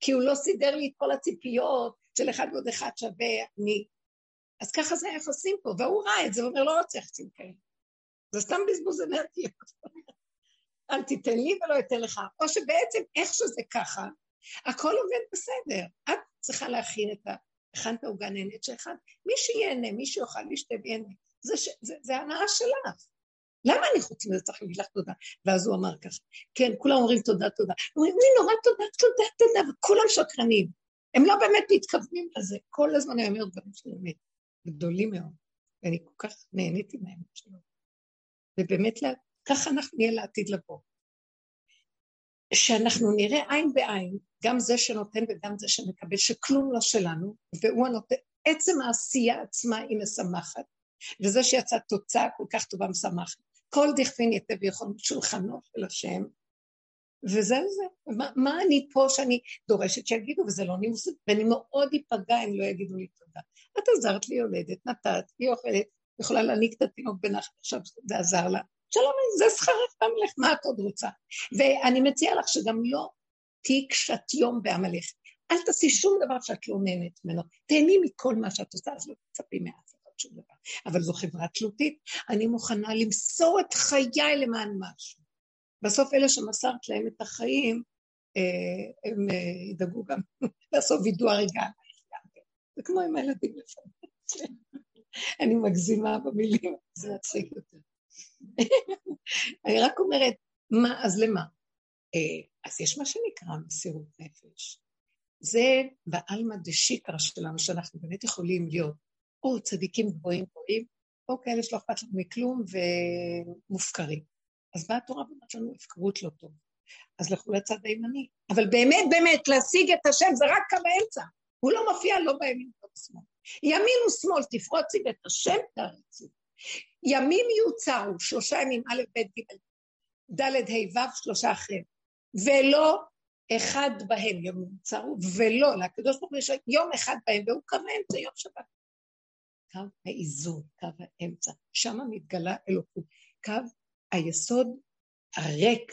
כי הוא לא סידר לי את כל הציפיות של אחד ועוד אחד שווה אני. אז ככה זה היחסים פה, והוא ראה את זה, הוא אומר, לא רוצה יחסים כאלה. זה סתם בזבוז אנרגיה. אל תיתן לי ולא אתן לך. או שבעצם איך שזה ככה, הכל עובד בסדר. את צריכה להכין את ה... הכנת עוגה נהנית שלך, מי שיהנה, מי שיאכל, מי שתה ויהנה. זה, זה, זה, זה הנאה שלך. למה אני חוץ מזה צריך להגיד לך תודה? ואז הוא אמר ככה, כן, כולם אומרים תודה, תודה. אומרים לי נורא תודה, תודה, תודה, וכולם שקרנים. הם לא באמת מתכוונים לזה. כל הזמן הם אומרים דברים של אמת, גדולים מאוד. ואני כל כך נהניתי שלו. ובאמת ככה אנחנו נהיה לעתיד לבוא. שאנחנו נראה עין בעין, גם זה שנותן וגם זה שמקבל, שכלום לא שלנו, והוא הנותן, עצם העשייה עצמה היא משמחת, וזה שיצאה תוצאה כל כך טובה משמחת. כל דכפין יתה ויכול שולחנו של השם, וזה זה. מה, מה אני פה שאני דורשת שיגידו, וזה לא נימוס, ואני מאוד אפגע אם לא יגידו לי תודה. את עזרת לי יולדת, נתת, היא אוכלת, יכולה להניק את התינוק בנחת, עכשיו זה עזר לה. שלום, זה שכרך בעמלך, מה את עוד רוצה? ואני מציעה לך שגם לא תהיי קשת יום בעמלך. אל תעשי שום דבר שאת לא נהנית ממנו. תהני מכל מה שאת עושה, אז לא תצפי מאף אחד שום דבר. אבל זו חברה תלותית, אני מוכנה למסור את חיי למען משהו. בסוף אלה שמסרת להם את החיים, אה, הם אה, ידאגו גם לעשות וידוא הרגע. זה כמו עם הילדים לפעמים. אני מגזימה במילים, זה מצחיק יותר. אני רק אומרת, מה, אז למה? אה, אז יש מה שנקרא מסירות נפש. זה בעלמא דשיקרא שלנו, שאנחנו באמת יכולים להיות או צדיקים גבוהים גבוהים, או כאלה שלא אכפת לנו מכלום ומופקרים. אז באה התורה ואומרת לנו, הפקרות לא טוב. אז לכו לצד הימני. אבל באמת, באמת, להשיג את השם זה רק קו האמצע. הוא לא מופיע לא בימין ולא בשמאל. ימין ושמאל, תפרוצי ואת השם תערצי. ימים יוצרו, שלושה ימים, א', ב', ג', ד', ה', ו', שלושה אחרים, ולא אחד בהם יום יוצרו, ולא, לקדוש ברוך הוא יש יום אחד בהם, והוא קו האמצע, יום שבת. קו האיזון, קו האמצע, שם מתגלה אלוקות. קו היסוד הריק,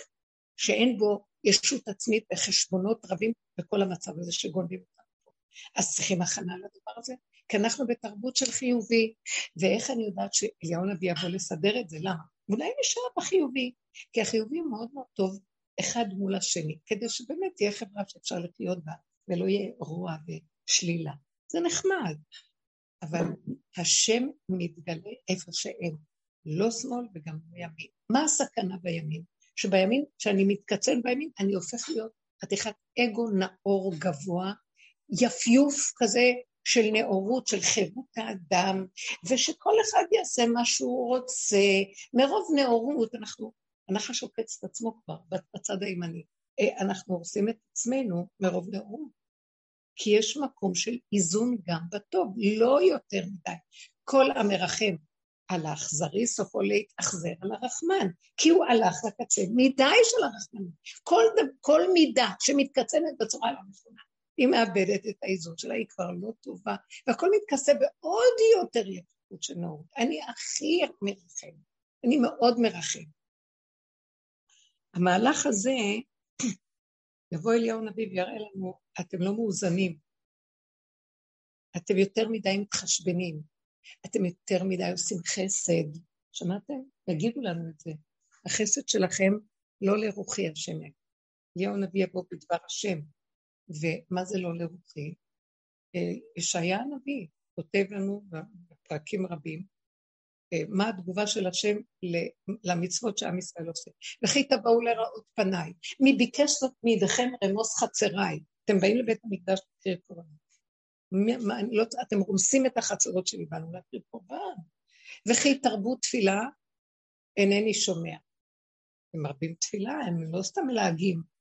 שאין בו ישות עצמית וחשבונות רבים בכל המצב הזה שגונבים אותנו פה. אז צריכים הכנה לדבר הזה, כי אנחנו בתרבות של חיובי, ואיך אני יודעת שאליהו הנביא יבוא לסדר את זה? למה? אולי נשאר בחיובי, כי החיובי מאוד מאוד טוב אחד מול השני, כדי שבאמת תהיה חברה שאפשר לחיות בה, ולא יהיה רוע ושלילה. זה נחמד, אבל השם מתגלה איפה שאין, לא שמאל וגם לא ימין. מה הסכנה בימין? שבימין, כשאני מתקצן בימין, אני הופך להיות חתיכת אגו נאור גבוה, יפיוף כזה של נאורות, של חירות האדם, ושכל אחד יעשה מה שהוא רוצה. מרוב נאורות אנחנו, הנחש עוקץ את עצמו כבר בצד הימני. אה, אנחנו הורסים את עצמנו מרוב נאורות. כי יש מקום של איזון גם בטוב, לא יותר מדי. כל המרחם על האכזרי, סופו להתאכזר על הרחמן, כי הוא הלך לקצה מידה של הרחמנות. כל, כל מידה שמתקצנת בצורה לא נכונה, היא מאבדת את האיזון שלה, היא כבר לא טובה, והכל מתכסה בעוד יותר יפות של נאות. אני הכי מרחם, אני מאוד מרחם. המהלך הזה יבוא אליהו הנביא ויראה לנו, אתם לא מאוזנים, אתם יותר מדי מתחשבנים, אתם יותר מדי עושים חסד. שמעתם? יגידו לנו את זה. החסד שלכם לא לרוחי השם. אליהו הנביא יבוא בדבר השם. ומה זה לא לרוחי? אה, ישעיה הנביא כותב לנו בפרקים רבים, אה, מה התגובה של השם למצוות שעם ישראל עושה. וכי תבואו לראות פניי, מי ביקש זאת מידיכם רמוס חצריי. אתם באים לבית המקדש להקריב קורבן. לא, אתם רומסים את החצרות שלי, באנו להקריב קורבן. וכי תרבו תפילה, אינני שומע. הם מרבים תפילה, הם לא סתם להגים.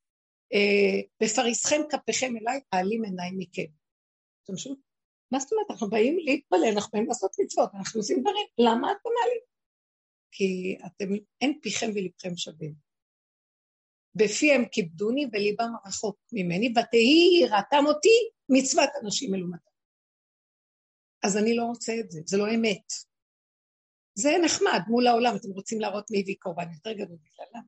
אה, בפריסכם כפיכם אליי, פעלים עיניי מכם. אתם שומעים? מה זאת אומרת? אנחנו באים להתפלל, אנחנו באים לעשות מצוות, אנחנו עושים דברים, למה אתם מעלים? כי אתם, אין פיכם ולבכם שווים. בפיהם כיבדוני וליבם רחוק ממני, ותהי יראתם אותי מצוות אנשים מלומדם. אז אני לא רוצה את זה, זה לא אמת. זה נחמד מול העולם, אתם רוצים להראות מי הביא קורבן יותר גדול בגללם,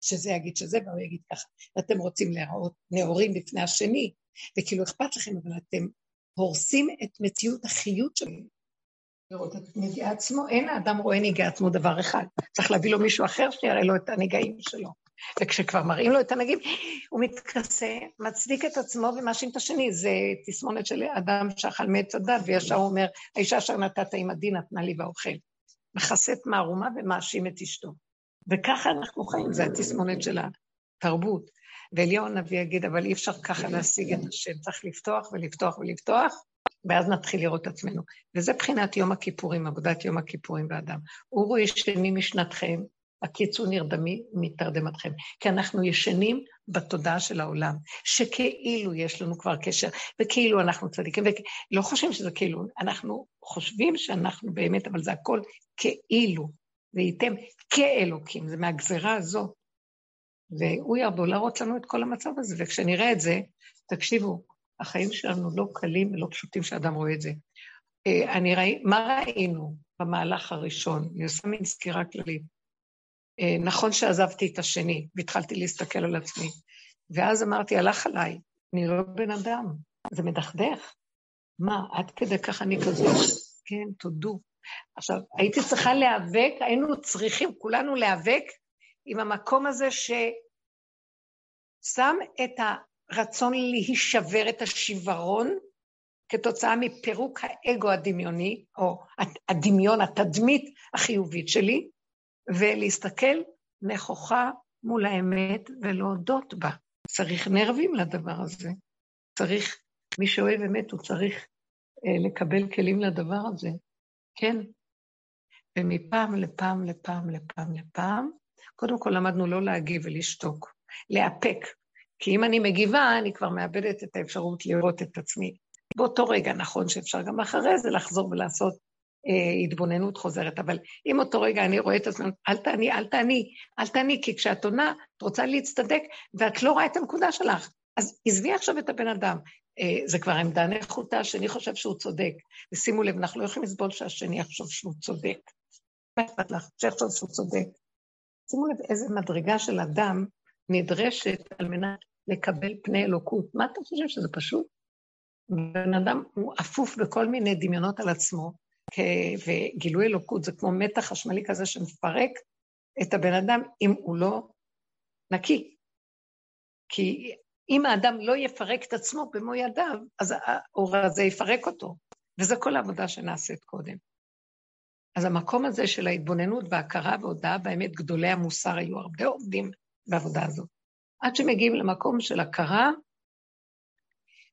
שזה יגיד שזה והוא יגיד ככה. ואתם רוצים להראות נאורים בפני השני, וכאילו אכפת לכם, אבל אתם הורסים את מציאות החיות שלהם. לראות את נגיע עצמו, אין האדם רואה נגיע עצמו דבר אחד, צריך להביא לו מישהו אחר שיראה לו את הנגעים שלו. וכשכבר מראים לו את הנגיעים, הוא מתכסה, מצדיק את עצמו ומאשים את השני. זה תסמונת של אדם שאכל מעץ הדת, וישר הוא אומר, האישה אשר נתת עם הדין נתנה לי ואוכל. מכסה את מערומה ומאשים את אשתו. וככה אנחנו חיים, זה התסמונת של התרבות. ואליהו הנביא יגיד, אבל אי אפשר ככה להשיג את השם, צריך לפתוח ולפתוח ולפתוח, ואז נתחיל לראות את עצמנו. וזה בחינת יום הכיפורים, עבודת יום הכיפורים באדם. אורו ישנים משנתכם, הקיצו נרדמי מתרדמתכם. כי אנחנו ישנים בתודעה של העולם, שכאילו יש לנו כבר קשר, וכאילו אנחנו צדיקים, ולא חושבים שזה כאילו, אנחנו חושבים שאנחנו באמת, אבל זה הכל כאילו, והייתם כאלוקים, זה מהגזרה הזאת. והוא ירדו להראות לנו את כל המצב הזה, וכשנראה את זה, תקשיבו, החיים שלנו לא קלים ולא פשוטים שאדם רואה את זה. אה, אני ראי, מה ראינו במהלך הראשון? אני עושה מין סקירה כללית. אה, נכון שעזבתי את השני, והתחלתי להסתכל על עצמי, ואז אמרתי, הלך עליי, אני לא בן אדם, זה מדכדך. מה, עד כדי כך אני כזאת? כן, תודו. עכשיו, הייתי צריכה להיאבק, היינו צריכים כולנו להיאבק עם המקום הזה ששם את הרצון להישבר את השיוורון כתוצאה מפירוק האגו הדמיוני, או הדמיון, התדמית החיובית שלי, ולהסתכל נכוחה מול האמת ולהודות בה. צריך נרבים לדבר הזה. צריך, מי שאוהב אמת, הוא צריך אה, לקבל כלים לדבר הזה. כן. ומפעם לפעם לפעם לפעם לפעם, קודם כל למדנו לא להגיב ולשתוק, לאפק. כי אם אני מגיבה, אני כבר מאבדת את האפשרות לראות את עצמי. באותו רגע, נכון שאפשר גם אחרי זה לחזור ולעשות אה, התבוננות חוזרת, אבל אם אותו רגע אני רואה את עצמי, אל תעני, אל תעני, אל תעני, כי כשאת עונה, את רוצה להצטדק, ואת לא רואה את הנקודה שלך. אז עזבי עכשיו את הבן אדם. אה, זה כבר עמדה נחותה, השני חושב שהוא צודק. ושימו לב, אנחנו לא יכולים לסבול שהשני יחשוב שהוא צודק. מה אכפת לך? שיחשוב שהוא צודק. שימו לב איזה מדרגה של אדם נדרשת על מנת לקבל פני אלוקות. מה אתה חושב שזה פשוט? בן אדם הוא אפוף בכל מיני דמיונות על עצמו, וגילוי אלוקות זה כמו מתח חשמלי כזה שמפרק את הבן אדם אם הוא לא נקי. כי אם האדם לא יפרק את עצמו במו ידיו, אז האור הזה יפרק אותו. וזה כל העבודה שנעשית קודם. אז המקום הזה של ההתבוננות וההכרה והודעה באמת, גדולי המוסר היו הרבה עובדים בעבודה הזאת. עד שמגיעים למקום של הכרה,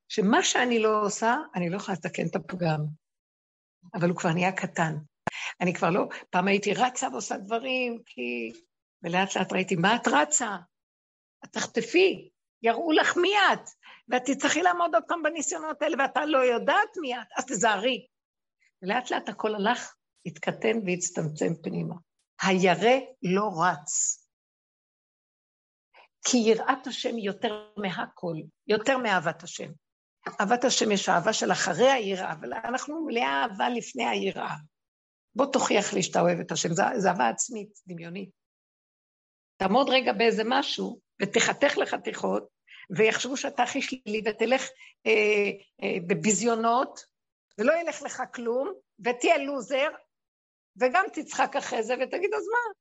שמה שאני לא עושה, אני לא יכולה לתקן את הפגם. אבל הוא כבר נהיה קטן. אני כבר לא, פעם הייתי רצה ועושה דברים, כי... ולאט לאט ראיתי, מה את רצה? את תחטפי, יראו לך מי את, ואת תצטרכי לעמוד עוד פעם בניסיונות האלה, ואתה לא יודעת מי את, אז תזהרי. ולאט לאט הכל הלך, התקטן והצטמצם פנימה. הירא לא רץ. כי יראת השם יותר מהכל, יותר מאהבת השם. אהבת השם יש אהבה של אחרי היראה, אבל אנחנו מלאי אהבה לפני היראה. בוא תוכיח לי שאתה אוהב את השם, זו אהבה עצמית, דמיונית. תעמוד רגע באיזה משהו, ותחתך לחתיכות, ויחשבו שאתה הכי שלילי, ותלך אה, אה, בביזיונות, ולא ילך לך כלום, ותהיה לוזר, וגם תצחק אחרי זה ותגיד, אז מה?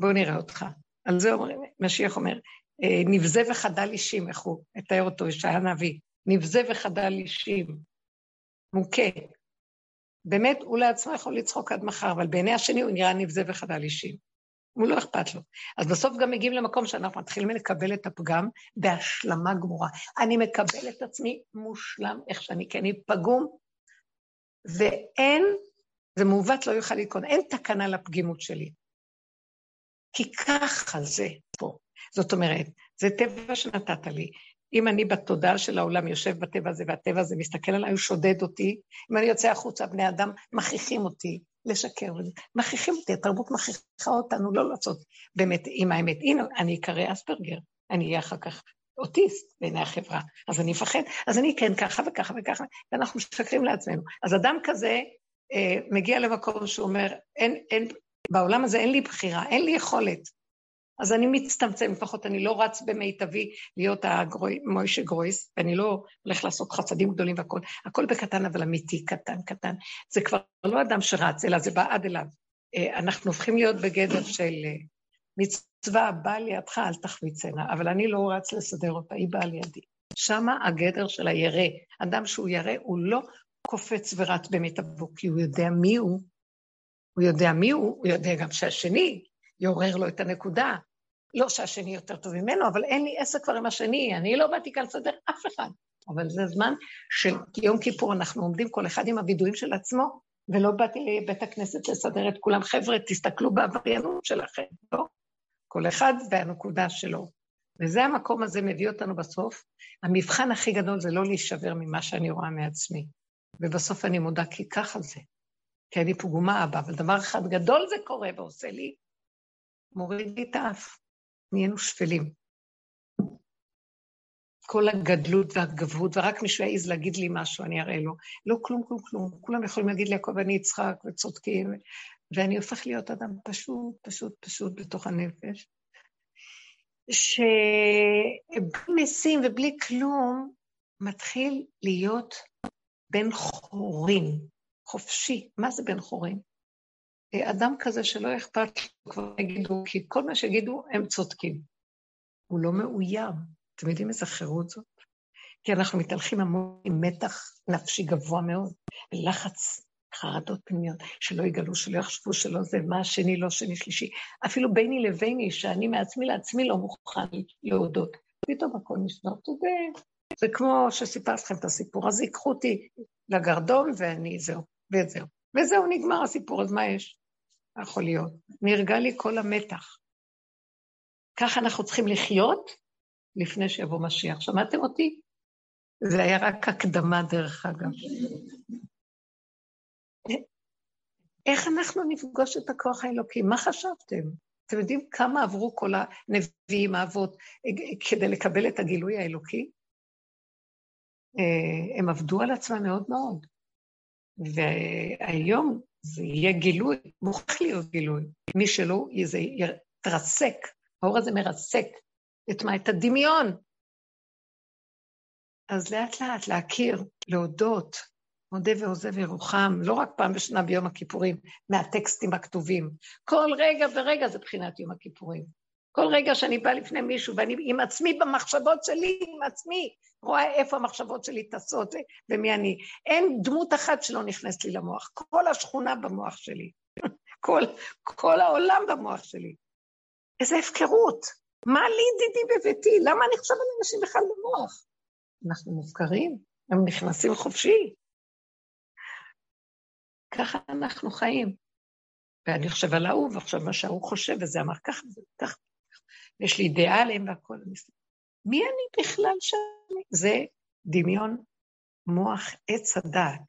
בואו נראה אותך. על זה אומר, משיח אומר, אה, נבזה וחדל אישים, איך הוא מתאר אותו, ישעיה הנביא, נבזה וחדל אישים, מוכה. באמת, הוא לעצמו יכול לצחוק עד מחר, אבל בעיני השני הוא נראה נבזה וחדל אישים. הוא לא אכפת לו. אז בסוף גם מגיעים למקום שאנחנו מתחילים לקבל את הפגם בהשלמה גמורה. אני מקבל את עצמי מושלם איך שאני, כי אני פגום, ואין, זה מעוות לא יוכל להתכונן, אין תקנה לפגימות שלי. כי ככה זה פה. זאת אומרת, זה טבע שנתת לי. אם אני בתודעה של העולם יושב בטבע הזה, והטבע הזה מסתכל עליי, הוא שודד אותי, אם אני יוצא החוצה, בני אדם מכריחים אותי לשקר, מכריחים אותי, התרבות מכריחה אותנו לא לעשות באמת עם האמת. הנה, אני אקרא אספרגר, אני אהיה אחר כך אוטיסט בעיני החברה, אז אני אפחד, אז אני כן ככה וככה וככה, ואנחנו משקרים לעצמנו. אז אדם כזה אה, מגיע למקום שהוא אומר, אין, אין, בעולם הזה אין לי בחירה, אין לי יכולת. אז אני מצטמצם, לפחות אני לא רץ במיטבי להיות המוישה גרויס, ואני לא הולך לעשות חסדים גדולים והכול, הכל בקטן אבל אמיתי, קטן, קטן. זה כבר לא אדם שרץ, אלא זה בא עד אליו. אה, אנחנו הופכים להיות בגדר של אה, מצווה, באה לידך, אל תחמיצנה, אבל אני לא רץ לסדר אותה, היא באה לידי. שמה הגדר של הירא. אדם שהוא ירא, הוא לא קופץ ורץ במיטבו, כי הוא יודע מי הוא, הוא יודע מי הוא, הוא יודע גם שהשני יעורר לו את הנקודה. לא שהשני יותר טוב ממנו, אבל אין לי עסק כבר עם השני, אני לא באתי כאן לסדר אף אחד. אבל זה זמן של יום כיפור אנחנו עומדים כל אחד עם הווידויים של עצמו, ולא באתי לבית הכנסת לסדר את כולם. חבר'ה, תסתכלו בעבריינות שלכם, לא? כל אחד והנקודה שלו. וזה המקום הזה מביא אותנו בסוף. המבחן הכי גדול זה לא להישבר ממה שאני רואה מעצמי. ובסוף אני מודה כי ככה זה. כי אני פגומה אבא, אבל דבר אחד גדול זה קורה ועושה לי, מוריד לי את האף. נהיינו שפלים. כל הגדלות והגבות, ורק מישהו יעז להגיד לי משהו, אני אראה לו. לא כלום, כלום, כלום. כולם יכולים להגיד לי, יעקב, אני יצחק, וצודקים, ואני הופך להיות אדם פשוט, פשוט, פשוט בתוך הנפש. שבלי ניסים ובלי כלום, מתחיל להיות בן חורים, חופשי. מה זה בן חורים? אדם כזה שלא אכפת לו כבר יגידו, כי כל מה שיגידו, הם צודקים. הוא לא מאוים. אתם יודעים איזה חירות זאת? כי אנחנו מתהלכים המון עם מתח נפשי גבוה מאוד, לחץ, חרדות פנימיות, שלא יגלו, שלא יחשבו שלא זה, מה השני, לא שני, שלישי. אפילו ביני לביני, שאני מעצמי לעצמי לא מוכן להודות. פתאום הכל נשמע, תודה. זה כמו שסיפרתי לכם את הסיפור, אז ייקחו אותי לגרדום ואני, זהו, וזהו. וזהו, נגמר הסיפור, אז מה יש? יכול להיות. נרגע לי כל המתח. ככה אנחנו צריכים לחיות לפני שיבוא משיח. שמעתם אותי? זה היה רק הקדמה, דרך אגב. איך אנחנו נפגוש את הכוח האלוקי? מה חשבתם? אתם יודעים כמה עברו כל הנביאים, האבות, כדי לקבל את הגילוי האלוקי? אה, הם עבדו על עצמם מאוד מאוד. והיום זה יהיה גילוי, מוכרח להיות גילוי. מי שלא, זה יתרסק, האור הזה מרסק את מה? את הדמיון. אז לאט לאט להכיר, להודות, מודה ועוזב ירוחם, לא רק פעם בשנה ביום הכיפורים, מהטקסטים הכתובים. כל רגע ורגע זה בחינת יום הכיפורים. כל רגע שאני באה לפני מישהו ואני עם עצמי במחשבות שלי, עם עצמי, רואה איפה המחשבות שלי טסות ומי אני. אין דמות אחת שלא נכנסת לי למוח, כל השכונה במוח שלי, כל, כל העולם במוח שלי. איזה הפקרות. מה לי דידי בביתי? למה אני חושב על אנשים בכלל במוח? אנחנו מופקרים, הם נכנסים חופשי. ככה אנחנו חיים. ואני חושב על ההוא, ועכשיו מה שההוא חושב, וזה אמר ככה, וזה ככה. יש לי דעה עליהם והכל. מי אני בכלל שאני? זה דמיון מוח עץ הדעת.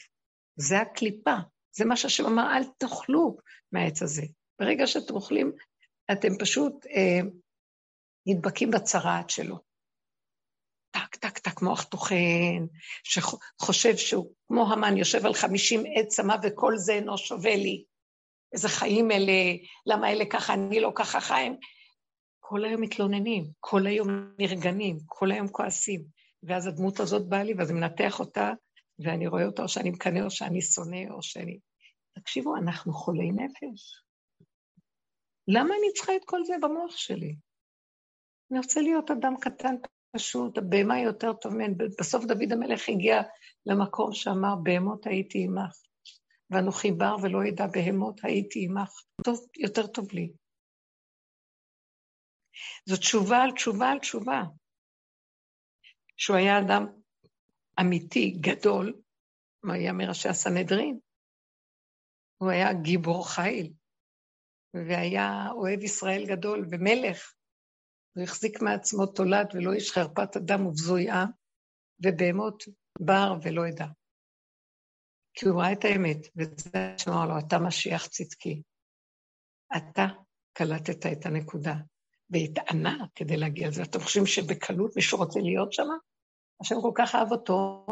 זה הקליפה. זה מה שהשם אמר, אל תאכלו מהעץ הזה. ברגע שאתם אוכלים, אתם פשוט אה, נדבקים בצרעת שלו. טק, טק, טק, מוח טוחן, שחושב שהוא כמו המן, יושב על חמישים עץ צמא וכל זה אינו שווה לי. איזה חיים אלה, למה אלה ככה, אני לא ככה חיים. כל היום מתלוננים, כל היום נרגנים, כל היום כועסים. ואז הדמות הזאת באה לי, ואז אני מנתח אותה, ואני רואה אותה, או שאני מקנא, או שאני שונא, או שאני... תקשיבו, אנחנו חולי נפש. למה אני צריכה את כל זה במוח שלי? אני רוצה להיות אדם קטן פשוט, הבהמה יותר טוב מהן. בסוף דוד המלך הגיע למקום שאמר, בהמות הייתי עמך, ואנוכי בר ולא ידע בהמות הייתי עמך. טוב, יותר טוב לי. זו תשובה על תשובה על תשובה. שהוא היה אדם אמיתי, גדול, הוא היה מראשי הסנהדרין. הוא היה גיבור חיל, והיה אוהב ישראל גדול ומלך. הוא החזיק מעצמו תולד ולא איש חרפת אדם ובזויה, ובהמות בר ולא ידע. כי הוא ראה את האמת, וזה שאמר לו, אתה משיח צדקי. אתה קלטת את הנקודה, והתענה כדי להגיע לזה. אתם חושבים שבקלות מישהו רוצה להיות שם? השם כל כך אהב אותו,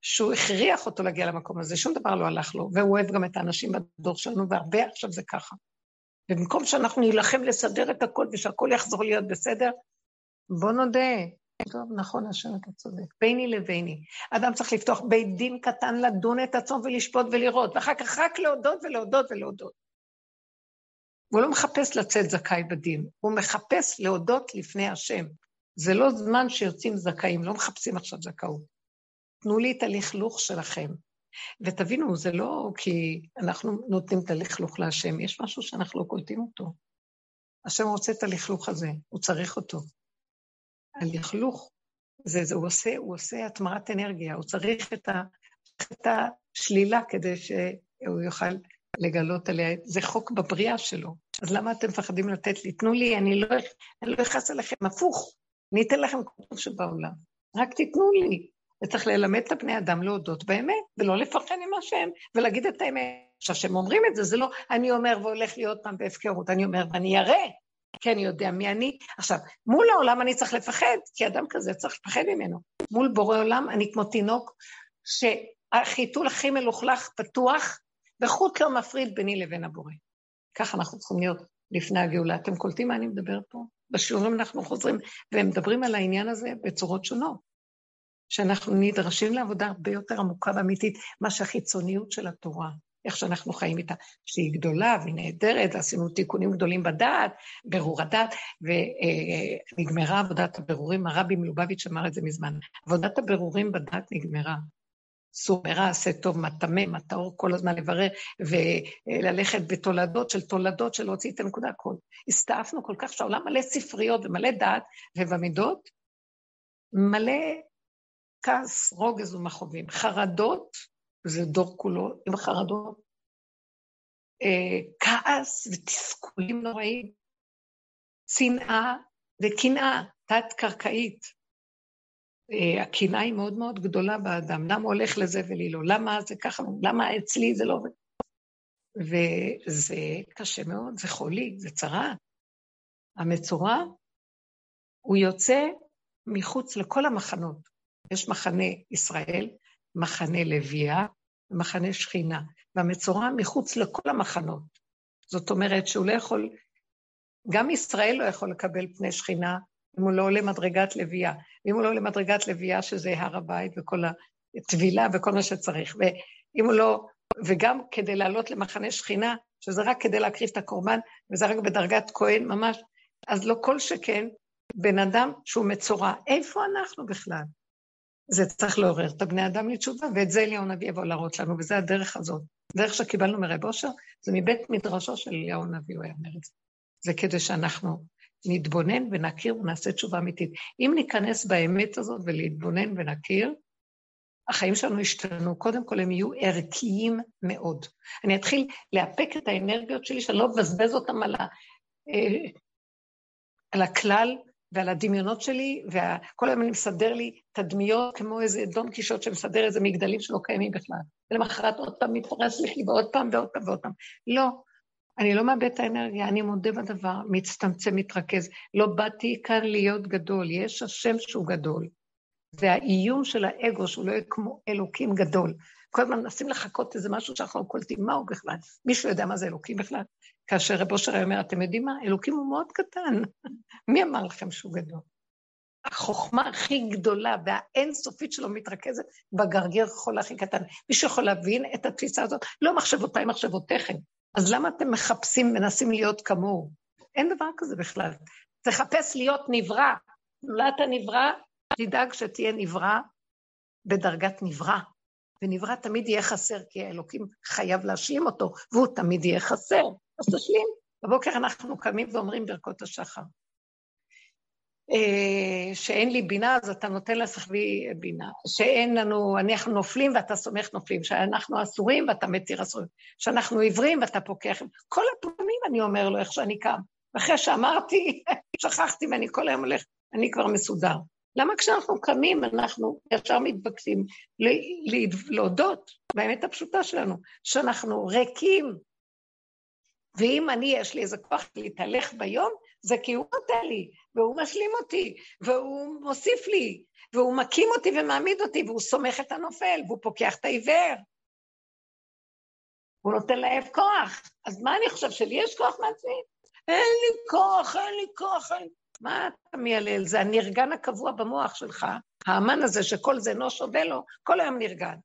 שהוא הכריח אותו להגיע למקום הזה, שום דבר לא הלך לו, והוא אוהב גם את האנשים בדור שלנו, והרבה עכשיו זה ככה. ובמקום שאנחנו נילחם לסדר את הכל ושהכול יחזור להיות בסדר, בוא נודה, טוב, נכון, השם, אתה צודק. ביני לביני. אדם צריך לפתוח בית דין קטן, לדון את עצמו ולשפוט ולראות, ואחר כך רק להודות ולהודות ולהודות. הוא לא מחפש לצאת זכאי בדין, הוא מחפש להודות לפני השם. זה לא זמן שיוצאים זכאים, לא מחפשים עכשיו זכאות. תנו לי את הלכלוך שלכם. ותבינו, זה לא כי אנחנו נותנים את הלכלוך להשם, יש משהו שאנחנו לא קולטים אותו. השם רוצה את הלכלוך הזה, הוא צריך אותו. הלכלוך, זה, זה, הוא, עושה, הוא עושה התמרת אנרגיה, הוא צריך את, ה, את השלילה כדי שהוא יוכל לגלות עליה, זה חוק בבריאה שלו. אז למה אתם מפחדים לתת לי? תנו לי, אני לא, לא אכעס עליכם, הפוך, אני אתן לכם כל טוב שבעולם. רק תיתנו לי. וצריך ללמד את הבני אדם להודות באמת, ולא לפחד עם השם, ולהגיד את האמת. עכשיו, כשהם אומרים את זה, זה לא אני אומר והולך להיות פעם בהפקרות, אני אומר ואני אראה, כי אני יודע מי אני. עכשיו, מול העולם אני צריך לפחד, כי אדם כזה צריך לפחד ממנו. מול בורא עולם אני כמו תינוק שהחיתול הכי מלוכלך פתוח, וחוט לא מפריד ביני לבין הבורא. ככה אנחנו צריכים להיות לפני הגאולה. אתם קולטים מה אני מדברת פה? בשיעורים אנחנו חוזרים, והם מדברים על העניין הזה בצורות שונות. שאנחנו נדרשים לעבודה הרבה יותר עמוקה ואמיתית, מה שהחיצוניות של התורה, איך שאנחנו חיים איתה, שהיא גדולה והיא נהדרת, עשינו תיקונים גדולים בדעת, ברור הדעת, ונגמרה עבודת הבירורים, הרבי מלובביץ' אמר את זה מזמן, עבודת הבירורים בדעת נגמרה. סור מרע, עשה טוב, מה טמא, מה טהור, כל הזמן לברר, וללכת בתולדות של תולדות של להוציא את הנקודה, הכל. הסתעפנו כל כך שהעולם מלא ספריות ומלא דעת, ובמידות מלא כעס, רוגז ומכאובים. חרדות, זה דור כולו עם חרדות, אה, כעס ותסכולים נוראים, שנאה וקנאה תת-קרקעית. אה, הקנאה היא מאוד מאוד גדולה באדם, למה הולך לזה ולי לא? למה זה ככה? למה אצלי זה לא... וזה קשה מאוד, זה חולי, זה צרה. המצורע, הוא יוצא מחוץ לכל המחנות. יש מחנה ישראל, מחנה לוויה ומחנה שכינה, והמצורע מחוץ לכל המחנות. זאת אומרת שהוא לא יכול, גם ישראל לא יכול לקבל פני שכינה אם הוא לא עולה מדרגת לוויה. ואם הוא לא עולה מדרגת לוויה, שזה הר הבית וכל הטבילה וכל מה שצריך, ואם הוא לא, וגם כדי לעלות למחנה שכינה, שזה רק כדי להקריב את הקורבן, וזה רק בדרגת כהן ממש, אז לא כל שכן בן אדם שהוא מצורע. איפה אנחנו בכלל? זה צריך לעורר את הבני אדם לתשובה, ואת זה אליהו הנביא יבוא להראות לנו, וזה הדרך הזאת. דרך שקיבלנו מרב אושר, זה מבית מדרשו של אליהו הנביא, הוא היה אומר את זה. זה כדי שאנחנו נתבונן ונכיר ונעשה תשובה אמיתית. אם ניכנס באמת הזאת ולהתבונן ונכיר, החיים שלנו ישתנו. קודם כל, הם יהיו ערכיים מאוד. אני אתחיל לאפק את האנרגיות שלי, שאני לא אבזבז אותן על, ה, אה, על הכלל ועל הדמיונות שלי, וכל היום אני מסדר לי תדמיות כמו איזה דון קישוט שמסדר איזה מגדלים שלא קיימים בכלל. ולמחרת עוד פעם מתפרס לי ועוד פעם ועוד פעם ועוד פעם. לא, אני לא מאבד את האנרגיה, אני מודה בדבר, מצטמצם, מתרכז. לא באתי כאן להיות גדול, יש השם שהוא גדול. זה האיום של האגו, שהוא לא יהיה כמו אלוקים גדול. כל הזמן מנסים לחכות איזה משהו שאנחנו קולטים, מה הוא בכלל? מישהו יודע מה זה אלוקים בכלל? כאשר רב אושר אומר, אתם יודעים מה? אלוקים הוא מאוד קטן. מי אמר לכם שהוא גדול? החוכמה הכי גדולה והאינסופית שלו מתרכזת בגרגיר חול הכי קטן. מישהו יכול להבין את התפיסה הזאת? לא מחשבותיי, מחשבותיכם. אז למה אתם מחפשים, מנסים להיות כמוהו? אין דבר כזה בכלל. תחפש להיות נברא. נולדת נברא, תדאג שתהיה נברא בדרגת נברא. ונברא תמיד יהיה חסר, כי האלוקים חייב להשלים אותו, והוא תמיד יהיה חסר. אז תשלים. בבוקר אנחנו קמים ואומרים ברכות השחר. אה, שאין לי בינה, אז אתה נותן לשכבי בינה. שאין לנו, אנחנו נופלים ואתה סומך נופלים. שאנחנו אסורים ואתה מתיר אסורים. שאנחנו עיוורים ואתה פוקח. כל הפעמים אני אומר לו איך שאני קם. ואחרי שאמרתי, שכחתי ואני כל היום הולך, אני כבר מסודר. למה כשאנחנו קמים אנחנו ישר מתבקשים להודות באמת הפשוטה שלנו, שאנחנו ריקים. ואם אני, יש לי איזה כוח להתהלך ביום, זה כי הוא נותן לי, והוא משלים אותי, והוא מוסיף לי, והוא מקים אותי ומעמיד אותי, והוא סומך את הנופל, והוא פוקח את העיוור. הוא נותן להם כוח. אז מה אני חושב, שלי יש כוח מעצמי? אין לי כוח, אין לי כוח, אין... מה אתה מיילל? זה הנרגן הקבוע במוח שלך, האמן הזה שכל זה לא שווה לו, כל היום נרגן.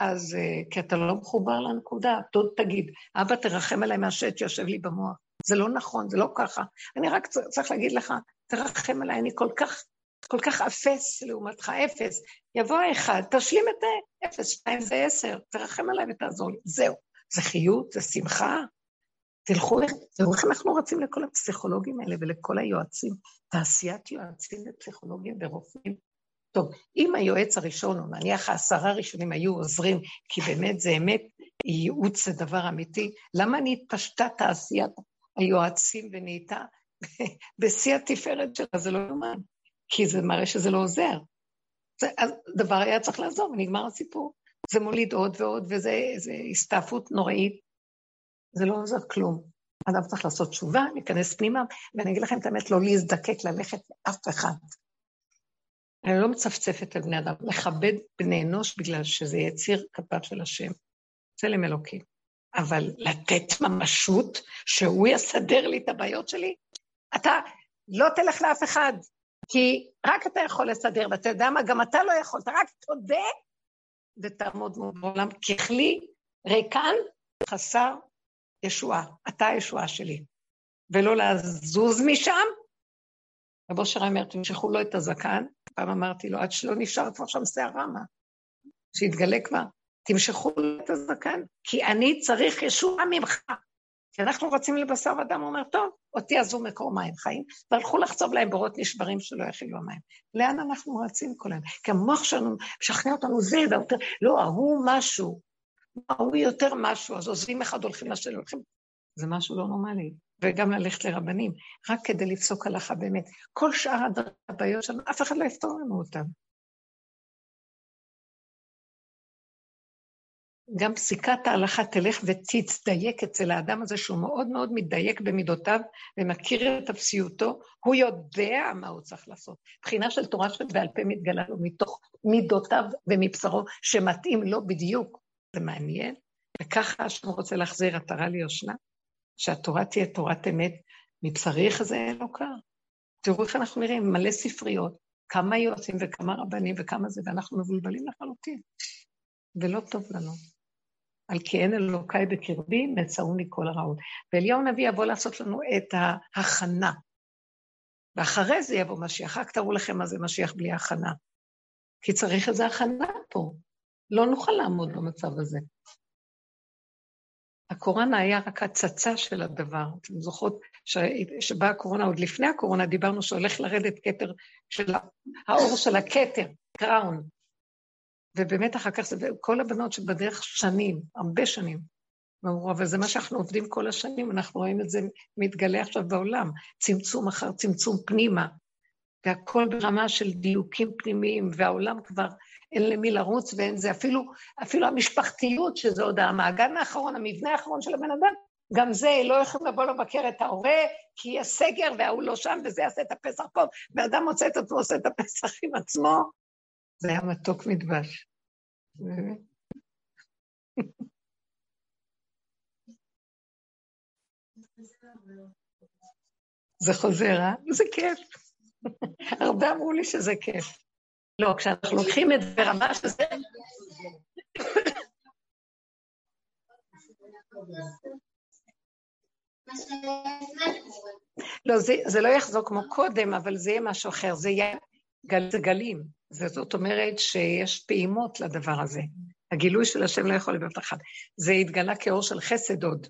אז uh, כי אתה לא מחובר לנקודה, תגיד, אבא תרחם עליי מהשט שיושב לי במוח. זה לא נכון, זה לא ככה. אני רק צריך להגיד לך, תרחם עליי, אני כל כך, כל כך אפס לעומתך, אפס. יבוא האחד, תשלים את אפס, שתיים זה עשר, תרחם עליי ותעזור לי. זהו. זה חיות, זה שמחה, תלכו, תראו איך אנחנו רצים לכל הפסיכולוגים האלה ולכל היועצים, תעשיית יועצים ופסיכולוגים ורופאים. טוב, אם היועץ הראשון, או נניח העשרה הראשונים היו עוזרים, כי באמת זה אמת, ייעוץ זה דבר אמיתי, למה אני התפשטה תעשיית היועצים ונהייתה בשיא התפארת שלה? זה לא יאומן, כי זה מראה שזה לא עוזר. זה, הדבר היה צריך לעזור, ונגמר הסיפור. זה מוליד עוד ועוד, וזה הסתעפות נוראית. זה לא עוזר כלום. אדם צריך לעשות תשובה, להיכנס פנימה, ואני אגיד לכם את האמת, לא להזדקק ללכת לאף אחד. אני לא מצפצפת על בני אדם, לכבד בני אנוש בגלל שזה יציר כפיו של השם. צלם אלוקים. אבל לתת ממשות שהוא יסדר לי את הבעיות שלי? אתה לא תלך לאף אחד, כי רק אתה יכול לסדר, ואתה יודע מה, גם אתה לא יכול, אתה רק תודה ותעמוד מול העולם ככלי ריקן, חסר ישועה. אתה הישועה שלי. ולא לזוז משם. רבו אושר אומר, תמשכו לו את הזקן, פעם אמרתי לו, עד שלא נשאר כבר שם שערה, מה? שיתגלה כבר. תמשכו את הזקן, כי אני צריך ישועה ממך. כי אנחנו רצים לבשר ודם, הוא אומר, טוב, אותי עזו מקור מים חיים, והלכו לחצוב להם בורות נשברים שלא יכילו המים. לאן אנחנו רצים כל היום? כי המוח שלנו משכנע אותנו זה, ואותו, לא, ההוא משהו, ההוא יותר משהו, אז עוזבים אחד, הולכים לשני, הולכים... זה משהו לא נורמלי. וגם ללכת לרבנים, רק כדי לפסוק הלכה באמת. כל שאר הבעיות שלנו, אף אחד לא יפתור לנו אותן. גם פסיקת ההלכה תלך ותצטייק אצל האדם הזה, שהוא מאוד מאוד מתדייק במידותיו ומכיר את אפסיותו, הוא יודע מה הוא צריך לעשות. בחינה של תורה שבעל פה מתגלה לו מתוך מידותיו ומבשרו, שמתאים לו בדיוק. זה מעניין, וככה השם רוצה להחזיר עטרה ליושנה, שהתורה תהיה תורת אמת, מבשרי יחזה אלוקה. תראו איך אנחנו נראים, מלא ספריות, כמה יועצים וכמה רבנים וכמה זה, ואנחנו מבולבלים לחלוטין, ולא טוב לנו. על כי אין אלוקיי בקרבי, מצאוני כל הרעות. ואליהו הנביא יבוא לעשות לנו את ההכנה. ואחרי זה יבוא משיח. רק תראו לכם מה זה משיח בלי הכנה. כי צריך איזו הכנה פה. לא נוכל לעמוד במצב הזה. הקורונה היה רק הצצה של הדבר. אתם זוכרות שבאה הקורונה, עוד לפני הקורונה דיברנו שהולך לרדת כתר של האור של הכתר, קראון. ובאמת אחר כך כל הבנות שבדרך שנים, הרבה שנים, ואמרו, אבל זה מה שאנחנו עובדים כל השנים, אנחנו רואים את זה מתגלה עכשיו בעולם, צמצום אחר צמצום פנימה, והכל ברמה של דיוקים פנימיים, והעולם כבר אין למי לרוץ ואין זה, אפילו, אפילו המשפחתיות, שזה עוד המעגן האחרון, המבנה האחרון של הבן אדם, גם זה, לא יכולים לבוא לבקר את ההורה, כי יש סגר וההוא לא שם, וזה יעשה את הפסח פה, ואדם מוצא את עצמו עושה את הפסח עם עצמו, זה היה מתוק מדבש. זה חוזר, אה? זה כיף. הרבה אמרו לי שזה כיף. לא, כשאנחנו לוקחים את זה ברמה שזה... לא, זה, זה לא יחזור כמו קודם, אבל זה יהיה משהו אחר, זה יהיה גל, זה גלים. זאת אומרת שיש פעימות לדבר הזה. הגילוי של השם לא יכול להיות אחד. זה התגלה כאור של חסד עוד.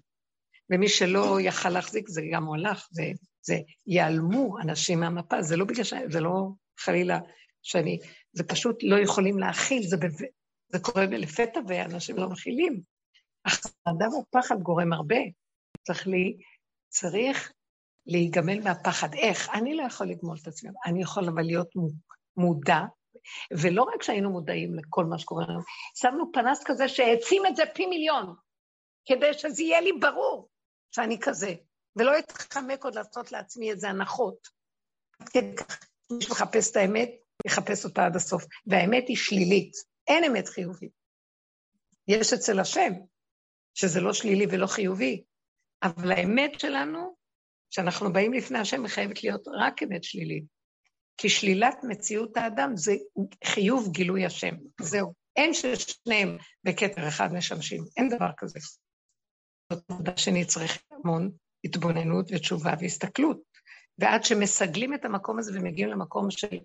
ומי שלא יכל להחזיק, זה גם הוא הלך, זה, זה ייעלמו אנשים מהמפה, זה לא בגלל ש... זה לא חלילה שאני... זה פשוט לא יכולים להכיל, זה, בב... זה קורה לפתע ואנשים לא מכילים. אך האדם הוא פחד גורם הרבה. צריך, לי, צריך להיגמל מהפחד. איך? אני לא יכול לגמול את עצמי, אני יכול אבל להיות מודע, ולא רק שהיינו מודעים לכל מה שקורה לנו, שמנו פנס כזה שהעצים את זה פי מיליון, כדי שזה יהיה לי ברור שאני כזה, ולא אתחמק עוד לעשות לעצמי איזה הנחות. מי שמחפש את האמת, יחפש אותה עד הסוף. והאמת היא שלילית, אין אמת חיובית. יש אצל השם, שזה לא שלילי ולא חיובי, אבל האמת שלנו, כשאנחנו באים לפני השם, היא חייבת להיות רק אמת שלילית. כי שלילת מציאות האדם זה חיוב גילוי השם. זהו. אין ששניהם בכתר אחד משמשים, אין דבר כזה. זאת עבודה שנצטרך המון התבוננות ותשובה והסתכלות. ועד שמסגלים את המקום הזה ומגיעים למקום של...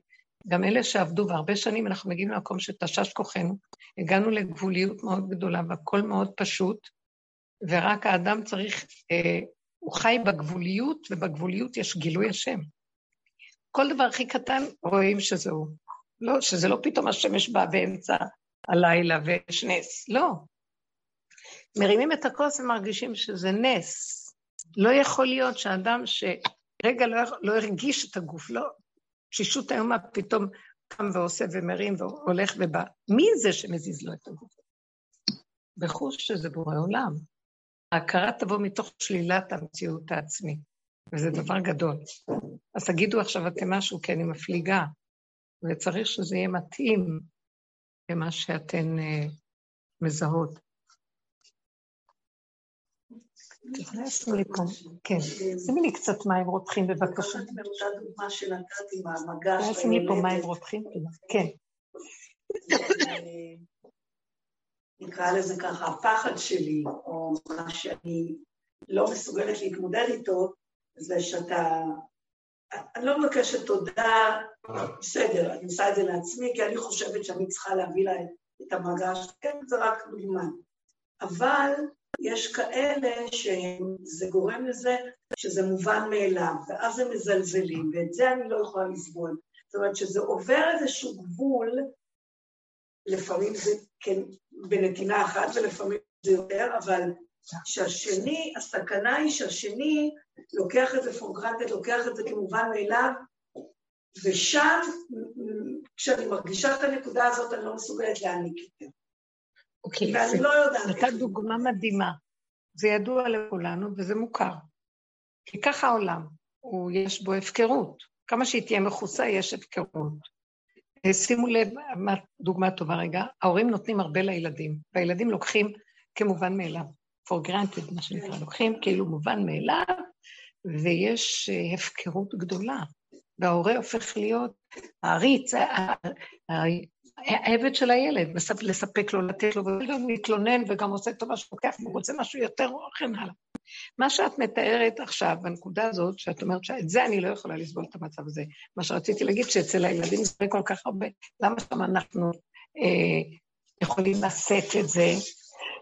גם אלה שעבדו, והרבה שנים אנחנו מגיעים למקום שתשש כוחנו, הגענו לגבוליות מאוד גדולה והכל מאוד פשוט, ורק האדם צריך, אה, הוא חי בגבוליות, ובגבוליות יש גילוי השם. כל דבר הכי קטן רואים שזהו. לא, שזה לא פתאום השמש באה באמצע הלילה ויש נס, לא. מרימים את הכוס ומרגישים שזה נס. לא יכול להיות שאדם שרגע לא, לא הרגיש את הגוף, לא, תשישות איומה פתאום קם ועושה ומרים והולך ובא. מי זה שמזיז לו את הגוף? בחוש שזה בורא עולם. ההכרה תבוא מתוך שלילת המציאות העצמית, וזה דבר גדול. אז תגידו עכשיו אתם משהו, כי אני מפליגה, וצריך שזה יהיה מתאים למה שאתן uh, מזהות. תכנסו לי פה, כן. שימי לי קצת מים רותחים בבקשה. שימי לי פה מים רותחים, כן. נקרא לזה ככה, הפחד שלי, או מה שאני לא מסוגלת להתמודד איתו, זה שאתה... אני לא מבקשת תודה, בסדר, אני עושה את זה לעצמי, כי אני חושבת שאני צריכה להביא לה את המגש, כן, זה רק דוגמה. אבל יש כאלה שזה גורם לזה שזה מובן מאליו, ואז הם מזלזלים, ואת זה אני לא יכולה לסבול. זאת אומרת שזה עובר איזשהו גבול, לפעמים זה כן בנתינה אחת ולפעמים זה יותר, אבל שהשני, הסכנה היא שהשני לוקח את זה granted, לוקח את זה כמובן מאליו, ושם, כשאני מרגישה את הנקודה הזאת, אני לא מסוגלת להעניק יותר. אוקיי, ואני לא יודעת. נתת דוגמה מדהימה. זה ידוע לכולנו וזה מוכר. כי ככה העולם, הוא, יש בו הפקרות. כמה שהיא תהיה מכוסה, יש הפקרות. שימו לב, דוגמה טובה רגע, ההורים נותנים הרבה לילדים, והילדים לוקחים כמובן מאליו, for granted, מה שנקרא, לוקחים כאילו מובן מאליו, ויש אה, הפקרות גדולה, וההורה הופך להיות העריץ, העבד של הילד, לספק לו, לתת לו, וגם מתלונן וגם עושה טובה שלוקח, והוא רוצה משהו יותר וכן הלאה. מה שאת מתארת עכשיו, בנקודה הזאת, שאת אומרת שאת זה אני לא יכולה לסבול את המצב הזה. מה שרציתי להגיד, שאצל הילדים זה כל כך הרבה, למה שם אנחנו אה, יכולים לשאת את זה?